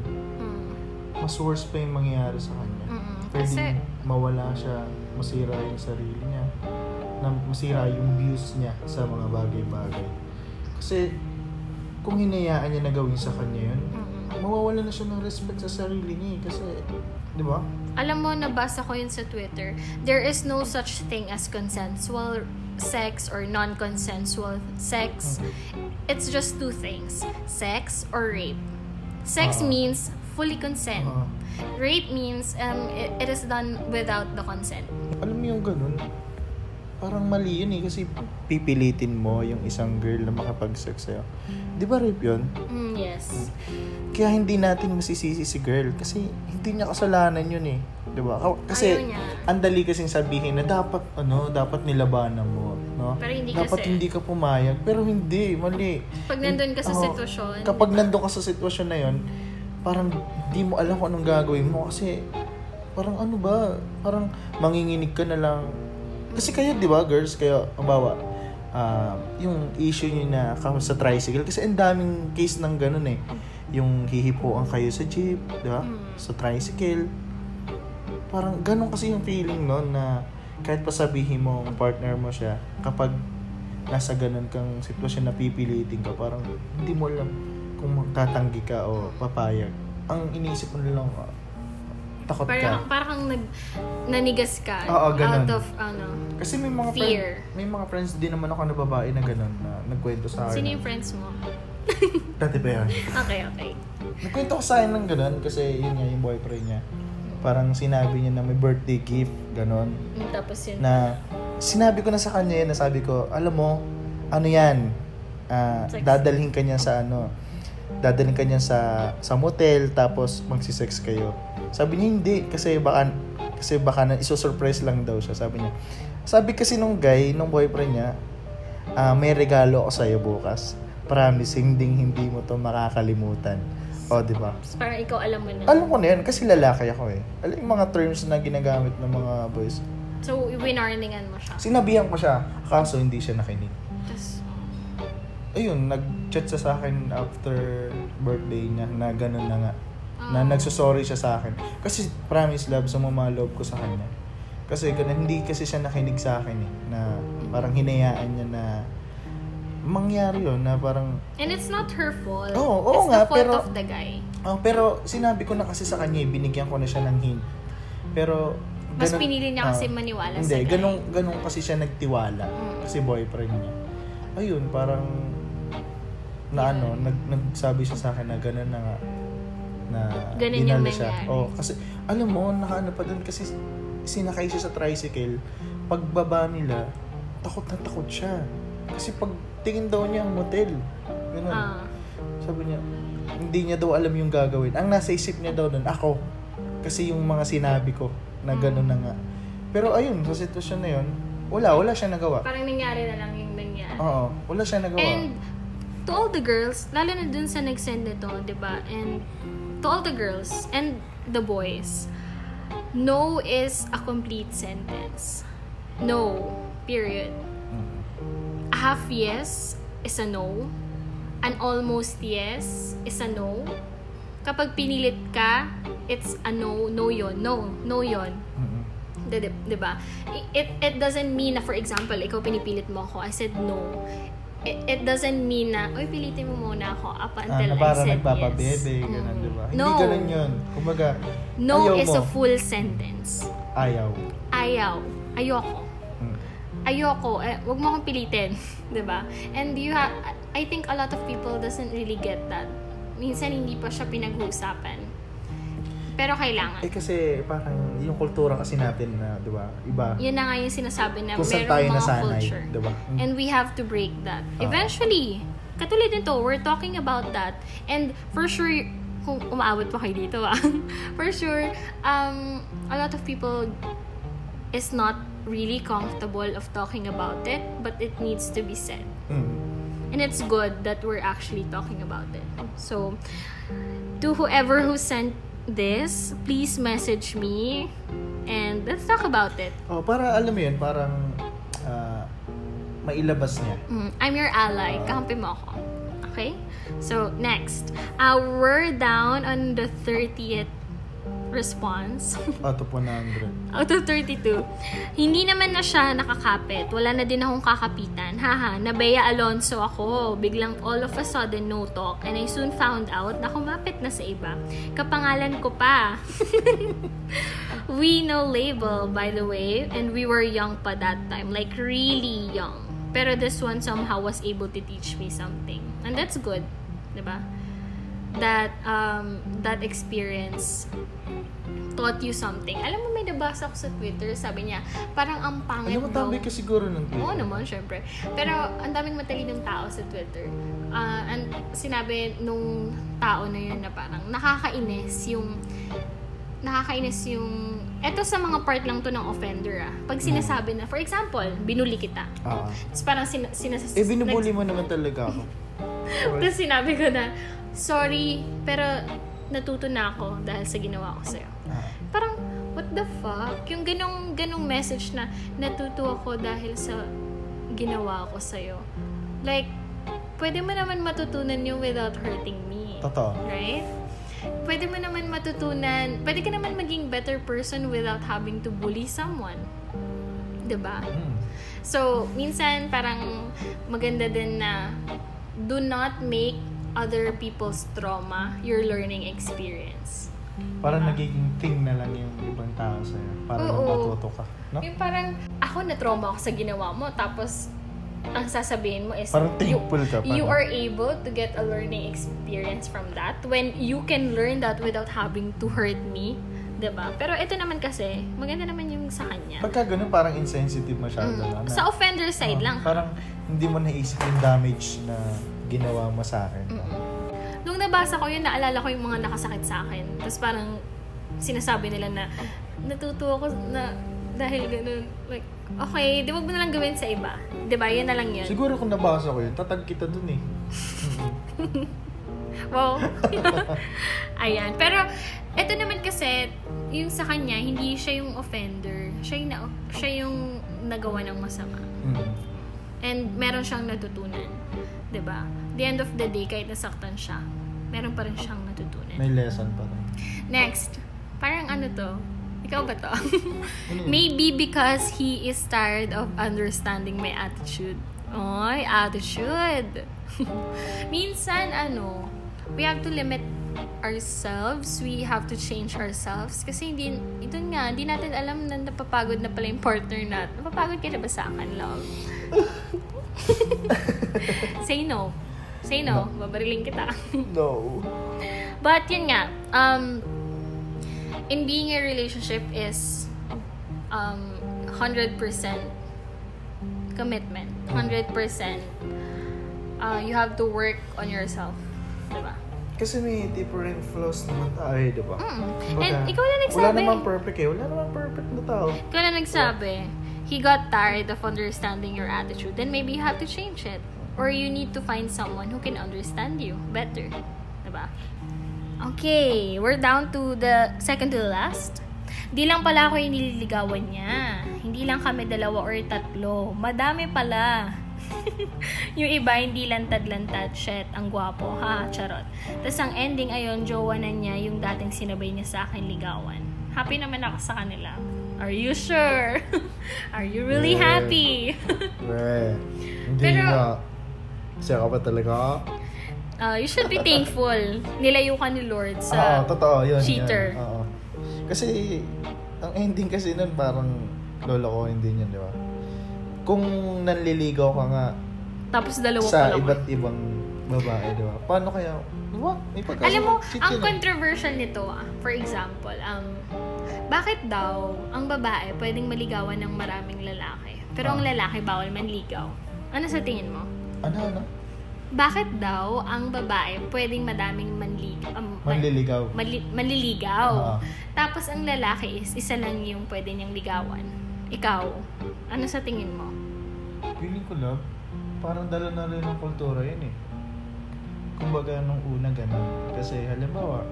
Mas worse pa yung mangyayari sa kanya. Mm-mm. Pwede Kasi, mawala siya, masira yung sarili niya, na masira yung views niya sa mga bagay-bagay. Kasi, kung hinayaan niya na gawin sa kanya yun, mm-mm. mawawala na siya ng respect sa sarili niya eh. Kasi, di ba? Alam mo, nabasa ko yun sa Twitter. There is no such thing as consensual sex or non-consensual sex. It's just two things. Sex or rape. Sex Ah. means fully consent. Ah. Rape means um, it, it is done without the consent. alam mo yung ganun, parang mali yun eh. Kasi pipilitin mo yung isang girl na makapag-sex sa'yo. Di ba rape yun? Mm, yes. Kaya hindi natin masisisi si girl. Kasi hindi niya kasalanan yun eh. Di ba? Kasi, ang dali kasing sabihin na dapat, ano, dapat nilabanan mo. No? Pero hindi dapat kasi. hindi ka pumayag. Pero hindi, mali. Pag nandun ka sa Oo. sitwasyon, Kapag nandun ka sa sitwasyon na yun, parang di mo alam kung anong gagawin mo. Kasi, parang ano ba, parang manginginig ka na lang. Kasi kayo, di ba, girls, kayo, ang bawa, ah, yung issue nyo na sa tricycle, kasi ang daming case ng ganun eh. Yung hihipuan kayo sa jeep, di ba? Mm. Sa tricycle. Parang ganun kasi yung feeling no na kahit pa sabihin mo ang partner mo siya, kapag nasa ganun kang sitwasyon na pipilitin ka, parang hindi mo alam kung magtatanggi ka o papayag. Ang iniisip mo na lang, ah, takot ka. parang, parang nag, nanigas ka Oo, ganun. out of, ano, Kasi may mga Fear. friend, may mga friends din naman ako na babae na ganun na nagkwento sa akin. sino yung friends mo? Dati ba yan? Okay, okay. Nagkwento ko sa akin ng ganun kasi yun nga yung boyfriend niya. Parang sinabi niya na may birthday gift, ganun. Mm, Tapos yun. Na sinabi ko na sa kanya yun, na sabi ko, alam mo, ano yan, Sex. dadalhin ka niya sa ano, dadalhin ka niya sa, sa motel, tapos magsisex kayo. Sabi niya, hindi, kasi baka, kasi baka na, iso-surprise lang daw siya, sabi niya. Sabi kasi nung guy, nung boyfriend niya, ah, may regalo ako sa'yo bukas. Promise, hindi hindi mo to makakalimutan. O, di ba? Parang ikaw alam mo na. Alam ko na yan, kasi lalaki ako eh. Alam yung mga terms na ginagamit ng mga boys. So, winarningan mo siya. Sinabihan ko siya, kaso hindi siya nakinig. Tapos, Ayun, nag-chat siya sa akin after birthday niya na gano'n na nga. Na Ah. nagsusorry siya sa akin. Kasi promise love, sumama loob ko sa kanya. Kasi ganun, hindi kasi siya nakinig sa akin eh. Na parang hinayaan niya na mangyari yun na parang and it's not her fault. Oo, oo it's nga, the fault pero- of the guy. Oh, pero sinabi ko na kasi sa kanya, eh, binigyan ko na siya ng hint. Pero Mas ganun- pinili niya kasi ah, maniwala sa Hindi, guy. ganun, ganun kasi siya nagtiwala. Mm. Kasi boyfriend niya. Ayun, parang na ano, nag, nagsabi siya sa akin na ganun na nga. Na Ganun yung dinala siya. nangyari. Oh, kasi alam mo, nakaano pa doon kasi sinakay siya sa tricycle. Pagbaba nila, takot na takot siya. Kasi pag tingin daw niya ang motel. Ganun. Ah. Sabi niya, hindi niya daw alam yung gagawin. Ang nasa isip niya daw nun, ako. Kasi yung mga sinabi ko na gano'n na nga. Pero ayun, sa sitwasyon na yun, wala, wala siya nagawa. Parang nangyari na lang yung nangyari. Oo, wala siya nagawa. And to all the girls, lalo na dun sa nag-send nito, di ba? And to all the girls and the boys, no is a complete sentence. No. Period. A half yes is a no. An almost yes is a no. Kapag pinilit ka, it's a no. No yon. No. No yon. Mm-mm. Di, di, di ba? It, it doesn't mean na, for example, ikaw pinipilit mo ako, I said no. It, it doesn't mean na, oy, pilitin mo muna ako up Ah, until na I said nagpapabebe, yes. ganun, di ba? No. Hindi ganun yun. Kumbaga, No ayaw is mo. a full sentence. Ayaw. Ayaw. Ayoko. Mm. Ayoko. Eh, wag mo akong pilitin. 'di ba? And you have, I think a lot of people doesn't really get that. Minsan hindi pa siya pinag-uusapan. Pero kailangan. Eh kasi parang yung kultura kasi natin na, di ba, iba. Yun na nga yung sinasabi na merong mga nasanay, culture. di ba? Mm. And we have to break that. Oo. Eventually, katulad nito, we're talking about that. And for sure, kung umaabot pa kayo dito ah, for sure, um, a lot of people is not really comfortable of talking about it, but it needs to be said. Mm. And it's good that we're actually talking about it. So, to whoever who sent this, please message me and let's talk about it. Oh, para alam mo yun, parang ah, mailabas niya. Mm, I'm your ally. Ah. Kakampi mo ako. Okay? So, next. Uh, we're down on the 30th response. Out of 100. Out of 32. Hindi naman na siya nakakapit. Wala na din akong kakapitan. Haha, nabeya Alonso ako. Biglang all of a sudden no talk. And I soon found out na kumapit na sa iba. Kapangalan ko pa. we no label, by the way. And we were young pa that time. Like, really young. Pero this one somehow was able to teach me something. And that's good. 'di ba? That, um, that experience taught you something. Alam mo, may nabasa ako sa Twitter, sabi niya, parang ang pangit Alam mo, tambay ka siguro ng Oo naman, syempre. Pero ang daming matalinong tao sa Twitter. Ah, and sinabi nung tao na yun na parang nakakainis yung nakakainis yung eto sa mga part lang to ng offender ah. Pag sinasabi na, for example, binuli kita. Ah. Tapos parang sin- sinas- Eh, binubuli mo naman talaga ako. Tapos sinabi ko na, sorry, pero natuto na ako dahil sa ginawa ko sa'yo. Ah. Parang, what the fuck? Yung ganong, ganong message na natuto ako dahil sa ginawa ko sa'yo. Like, pwede mo naman matutunan yun without hurting me. Totoo. Right? Pwede mo naman matutunan, pwede ka naman maging better person without having to bully someone. 'Di ba? Mm. So, minsan parang maganda din na do not make other people's trauma your learning experience. Parang nagiging thing na lang yung ibang tao sa'yo. Para lang Oo. matuto ka. No? Yung parang, ako na-trauma ako sa ginawa mo, tapos ang sasabihin mo is, Parang you, ka. you parang. are able to get a learning experience from that when you can learn that without having to hurt me. 'di ba? Pero ito naman kasi, maganda naman yung sa kanya. Pagka ganun, parang insensitive masyado. Mm. na, Sa offender side Oh, lang. Parang hindi mo naisip yung damage na ginawa mo sa akin. Mm-mm. Nung nabasa ko yun, naalala ko yung mga nakasakit sa akin. Tapos parang sinasabi nila na natuto ako na dahil ganun. Like, okay, di wag mo na lang gawin sa iba. Di ba? Yan na lang yun. Siguro kung nabasa ko yun, tatag kita dun eh. Wow. Ayan. Pero, ito naman kasi, yung sa kanya, hindi siya yung offender. Siya yung, na, siya yung nagawa ng masama. Mm. And meron siyang natutunan. 'Di ba? The end of the day, kahit nasaktan siya, meron pa rin siyang natutunan. May lesson pa rin. Next, parang ano to? Ikaw ba to? Ano? Maybe because he is tired of understanding my attitude. Oy, attitude. Minsan, ano, we have to limit ourselves. We have to change ourselves. Kasi hindi, ito nga, hindi natin alam na napapagod na pala yung partner natin. Napapagod ka na ba sa akin, love? Say no. Say no. Babariling kita. No. But yun nga, um, in being a relationship is um, 100% commitment. 100% uh, you have to work on yourself. Diba? Kasi may different flaws naman tayo, di ba? Mm. And ikaw na nagsabi. Wala namang perfect eh. Wala namang perfect na tao. Ikaw na nagsabi. He got tired of understanding your attitude. Then maybe you have to change it. Or you need to find someone who can understand you better. Diba? Okay, we're down to the second to the last. Di lang pala ako yung nililigawan niya. Hindi lang kami dalawa or tatlo. Madami pala. yung iba, hindi lantad-lantad. Shit, ang gwapo. Ha, charot. Tapos ang ending ayon, jowa na niya yung dating sinabay niya sa akin ligawan. Happy naman ako sa kanila. Are you sure? Are you really Yeah. happy? Pero- nga. Siya ka ba talaga? Uh, you should be thankful. Nilayo ka ni Lord Oo, sa... totoo. Yun, cheater. Yun. Oo. Kasi, ang ending kasi nun parang lolo ko hindi yun, di ba? Kung nanliligaw ka nga tapos dalawa sa pala iba't ibang babae, di ba? Paano kaya, di ba? May pagkasa- Alam mo, cheat ang yun eh. controversial nito, ah, for example, um, bakit daw ang babae pwedeng maligawan ng maraming lalaki, pero ang Ah. lalaki bawal manligaw? Ano sa tingin mo? Ano, ano? Bakit daw ang babae pwedeng madaming manli, um, man- Manliligaw. manli- manliligaw? Oo. Tapos ang lalaki is isa lang yung pwede niyang ligawan. Ikaw, ano sa tingin mo? Feeling ko love, parang dala na rin ng kultura yun eh. Kumbaga nung una ganun. Kasi halimbawa,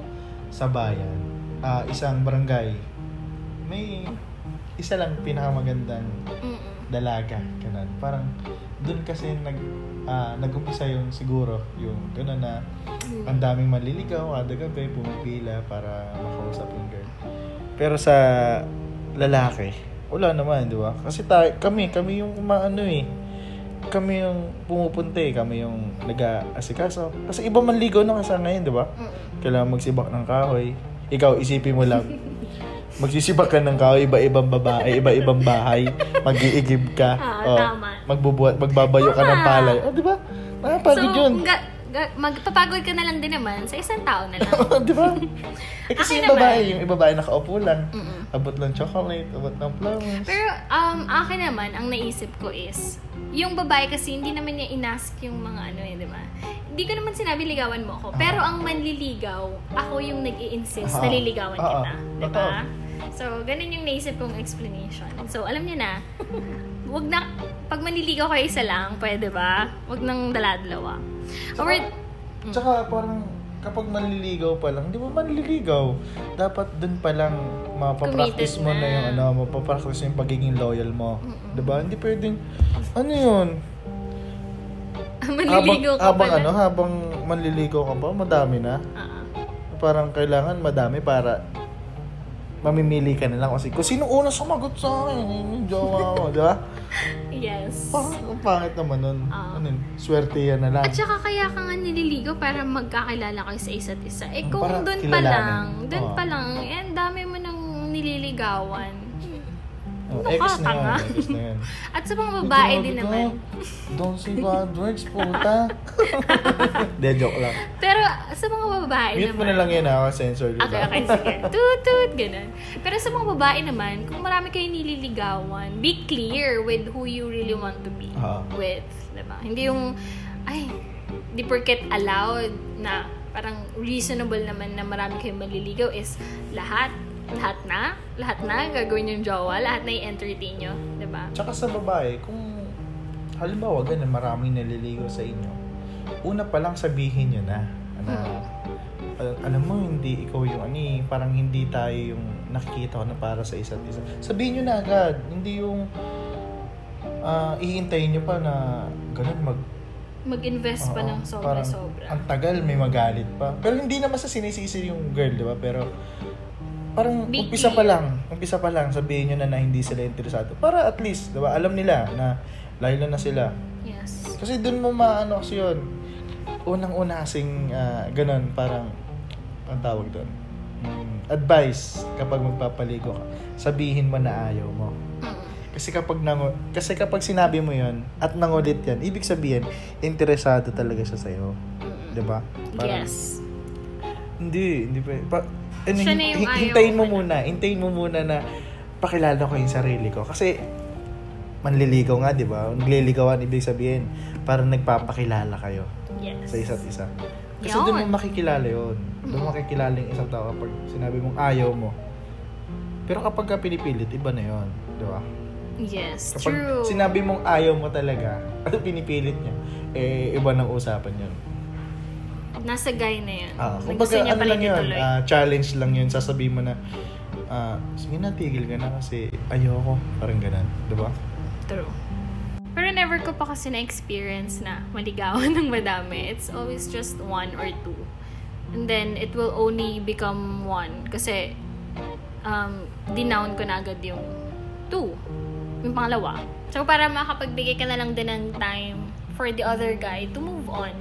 sa bayan, ah, isang barangay, may isa lang pinakamagandang Mm-mm. dalaga. Ganun. Parang dun kasi nag, ah, nag-umpisa yung siguro, yung ganun na ang daming maliligaw kada gabi, pumipila para makausap yung girl. Pero sa lalaki, wala naman, di ba? Kasi tayo, kami, kami yung umaano eh. Kami yung pumupunta eh. Kami yung nag-aasikaso. Kasi iba man ligaw na kasi ngayon, di ba? Mm-mm. Kailangan magsibak ng kahoy. Ikaw, isipin mo lang. Magsisibak ka ng kahoy, iba-ibang babae, iba-ibang bahay. Mag-iigib ka. Ah, Oh, tama. Magbubuhat, magbabayo ka ng palay. Oh, di ba? Nakapagod yun. ga- ga- magpapagod ka na lang din naman sa isang tao na lang. di ba? Eh kasi yung babae, naman. yung babae nakaupo lang. Mm-mm. Abot ng chocolate, abot ng flowers. Pero um, akin naman, ang naisip ko is, yung babae kasi hindi naman niya inask yung mga ano eh, di ba? Hindi ko naman sinabi ligawan mo ako. Pero ang manliligaw, ako yung nag insist Ah. na liligawan Ah, kita. ah. Di ba? So, ganun yung naisip kong explanation. So, alam niyo na, wag na, pag manliligaw kayo isa lang, pwede ba? Wag nang dala-dalawa. Tsaka, tsaka parang kapag manliligaw pa lang, di ba manliligaw? Dapat dun pa lang mapapractice Committed mo na. na. yung ano, mapapractice yung pagiging loyal mo. Mm-mm. Di ba? Hindi pwedeng, ano yun? manliligaw ka habang pala. ano, habang manliligaw ka pa, madami na. Ah, Parang kailangan madami para mamimili ka na lang kasi kung sino una sumagot sa akin, yun yung jowa mo, di ba? yes. Parang ang pangit naman nun. Ah. Ano yun? Swerte yan na lang. At saka kaya ka nga nililigaw para magkakilala kayo sa isa't isa. Eh kung doon pa lang, doon Oo. pa lang, eh, dami mo nang nililigawan. Oh, Ano X ka, na. At sa mga babae din naman. Don't say bad words, puta. De, joke lang. Pero sa mga babae Mute naman. mo na lang yan ha, sensor. Okay, okay, sige. Tut, tut, ganun. Pero sa mga babae naman, kung marami kayong nililigawan, be clear with who you really want to be Ah. with. Diba? Hindi yung, ay, di porket allowed na parang reasonable naman na marami kayong maliligaw is lahat, lahat na, lahat na gagawin yung jowa, lahat na i-entertain nyo. Diba? Tsaka sa babae, kung halimbawa ganun, maraming naliligaw sa inyo, una pa lang sabihin nyo na, na al- alam mo, hindi ikaw yung ani, parang hindi tayo yung nakikita ko na para sa isa't isa. Sabihin nyo na agad, hindi yung ah ihintayin nyo pa na ganun mag Mag-invest pa Oo, ng parang sobra-sobra. Ang tagal, may magalit pa. Pero hindi naman sa sinisisi yung girl, di ba? Pero parang Big umpisa pa lang, umpisa pa lang, sabihin nyo na na hindi sila interesado. Para at least, di ba? Alam nila na layo na sila. Yes. Kasi dun mo maano kasi yun. Unang-una kasing ah, ganun, parang, ang tawag doon? Mm, advice kapag magpapaligo ka. Sabihin mo na ayaw mo. Kasi kapag nangu kasi kapag sinabi mo 'yon at nangulit 'yan, ibig sabihin interesado talaga siya sa iyo. 'Di ba? Yes. Hindi, hindi pa. pa ano, Siya na yung hintayin mo mo na. muna, hintayin mo muna na pakilala ko yung sarili ko. Kasi manliligaw nga, 'di ba? Nagliligawan ibig sabihin para nagpapakilala kayo Yes. sa isa't isa. Kasi Yun. doon mo makikilala yun. Doon mo makikilala yung isang tao kapag sinabi mong ayaw mo. Pero kapag ka pinipilit, iba na yun. Di ba? Yes, Kapag true. sinabi mong ayaw mo talaga, at pinipilit niya, eh, iba ng usapan yun. Nasa guy na yun. Ah, Na kumbaga, niya ano lang yun, ituloy. ah, challenge lang yun. Sasabihin mo na, ah, sige na, tigil ka na kasi ayoko. Parang ganun. Di ba? True. Pero never ko pa kasi na-experience na maligawan ng madami. It's always just one or two. And then, it will only become one. Kasi, um, dinown ko na agad yung two. Yung pangalawa. So, para makapagbigay ka na lang din ng time for the other guy to move on.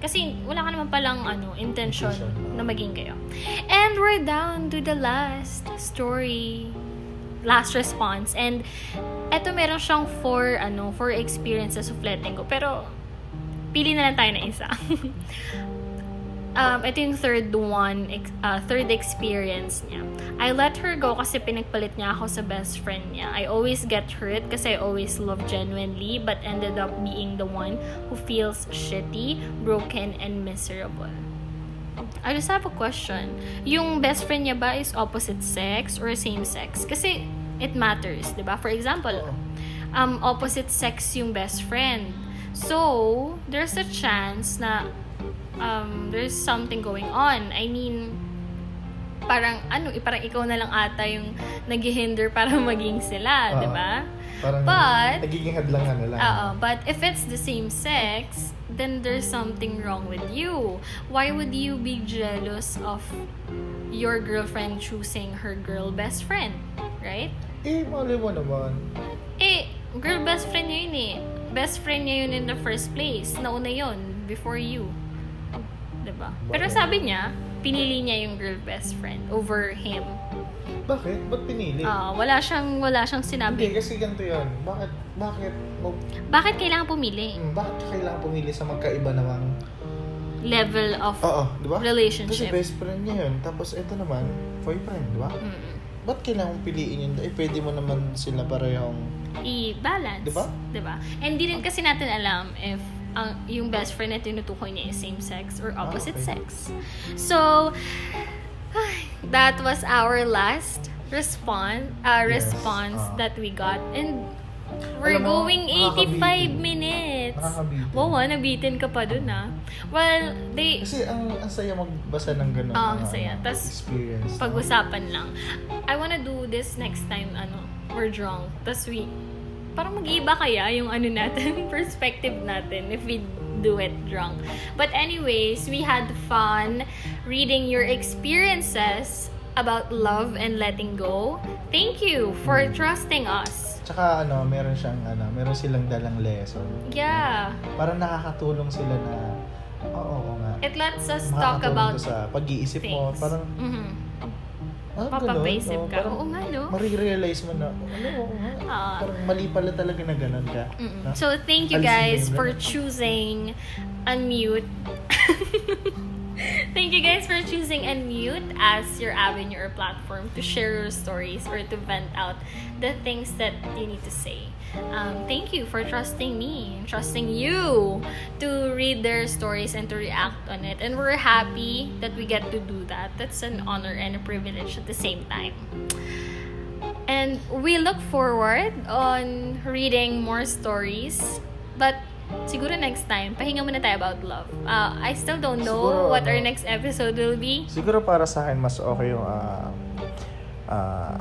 Kasi, wala ka naman palang, ano, intention na maging kayo. And we're down to the last story. Last response. And, eto meron siyang four, ano, four experiences of letting go. Pero, pili na lang tayo na isa. um, ito yung third one, uh, third experience niya. I let her go kasi pinagpalit niya ako sa best friend niya. I always get hurt kasi I always love genuinely but ended up being the one who feels shitty, broken, and miserable. I just have a question. Yung best friend niya ba is opposite sex or same sex? Kasi it matters, di ba? For example, um, opposite sex yung best friend. So, there's a chance na um, there's something going on. I mean, parang ano, eh, parang ikaw na lang ata yung naghihinder para maging sila, Oo. di ba? Parang But- nagiging hadlangan na lang. Oo, but if it's the same sex, then there's something wrong with you. Why would you be jealous of your girlfriend choosing her girl best friend? Right? Eh, mali mo naman. Eh, girl best friend niya yun eh. Best friend niya yun in the first place. Nauna yun, before you. 'Di ba? Pero sabi niya, pinili niya yung girl best friend over him. Bakit? Ba't pinili? Ah, wala siyang wala siyang Hindi, sinabi. kasi ganito yun. Bakit, bakit, mo, Bakit kailangan pumili? hmm, bakit kailangan pumili sa magkaiba namang, Level of oo, di ba? Kasi relationship. best friend niya yun. Tapos ito naman, boyfriend, di ba? Mm. Ba't kailangan piliin yun? Eh, pwede mo naman sila parehong, i-balance. Diba? Diba? And di rin kasi natin alam if ang yung best friend na tinutukoy niya is same sex or opposite Ah, okay. sex. So, that was our last response uh, Yes, response ah. that we got. And we're mo, going 85 nakakabitin. minutes. Nakakabitin. Wow, ah, nabitin ka pa dun ah. Well, they, kasi ang, ang saya magbasa ng ganun. Oo, ang mga, saya. no? pag-usapan lang. I wanna do this next time, ano, we're drunk. Tapos we, parang mag-iiba kaya yung ano natin, perspective natin if we do it drunk. But anyways, we had fun reading your experiences about love and letting go. Thank you for trusting us. Tsaka ano, meron siyang ano, meron silang dalang lesson. Yeah. Parang nakakatulong sila na oo, oo nga. It lets us talk about sa pag-iisip mo. things. Parang, Mhm. Ah, no? ka. Parang Oo nga, no? marirealize mo na, ano, oo nga. Ah. parang mali pala talaga na ganun ka. Mm-mm. So thank you Alisin guys for choosing unmute. thank you guys for choosing unmute as your avenue or platform to share your stories or to vent out the things that you need to say. Um, thank you for trusting me, and trusting you to read their stories and to react on it. And we're happy that we get to do that. That's an honor and a privilege at the same time. And we look forward on reading more stories. But siguro next time, pahinga muna tayo about love. Uh, I still don't know Siguro, what our next episode will be. Siguro para sa akin, mas okay yung ah, ah,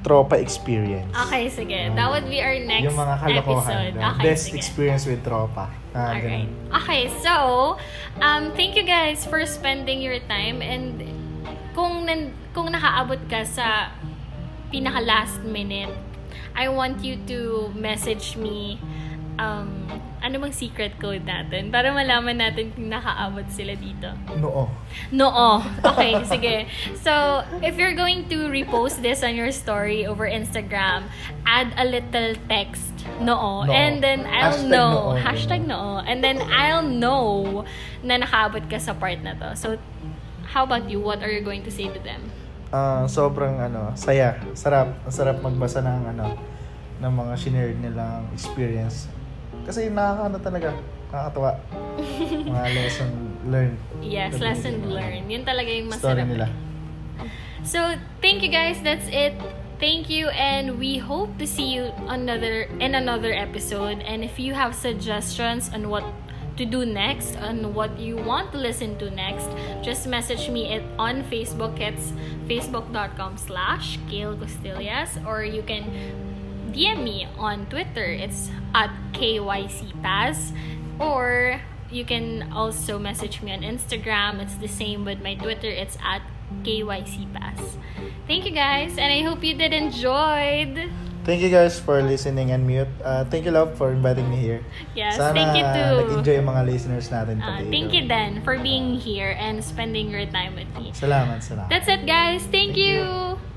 tropa experience. Okay, sige. That would be our next yung mga kalokohan. episode. Okay, best sige. experience with tropa. Ah, Alright. ganun. Okay, so, um, thank you guys for spending your time and kung nan- kung nakaabot ka sa pinaka last minute, I want you to message me um, ano bang secret code natin para malaman natin kung nakaabot sila dito. Noo. Noo. Okay, sige. So, if you're going to repost this on your story over Instagram, add a little text, noo. Noo. And then I'll Hashtag know. noo. Hashtag noo. And then I'll know na nakaabot ka sa part na to. So, how about you? What are you going to say to them? Ah, sobrang ano, saya. Sarap. Sarap magbasa ng ano ng mga shinare nilang experience. Kasi nakakaano talaga, nakakatawa. mga lesson learn. Yes, Sabi lesson nila. learned. Yun talaga yung Story nila. So, thank you guys. That's it. Thank you and we hope to see you another in another episode and if you have suggestions on what to do next and what you want to listen to next just message me it on facebook it's facebook.com slash Gail Costillas or you can DM me on Twitter. It's at KYCPaz. Or you can also message me on Instagram. It's the same with my Twitter. It's at KYCPaz. Thank you guys, and I hope you did enjoyed. Thank you guys for listening and mute. Uh, thank you, love, for inviting me here. Yes, Sana thank you too. nag-enjoy yung mga listeners natin Uh, thank you then for being here and spending your time with me. Salamat, salamat. That's it, guys. Thank, Thank you. you.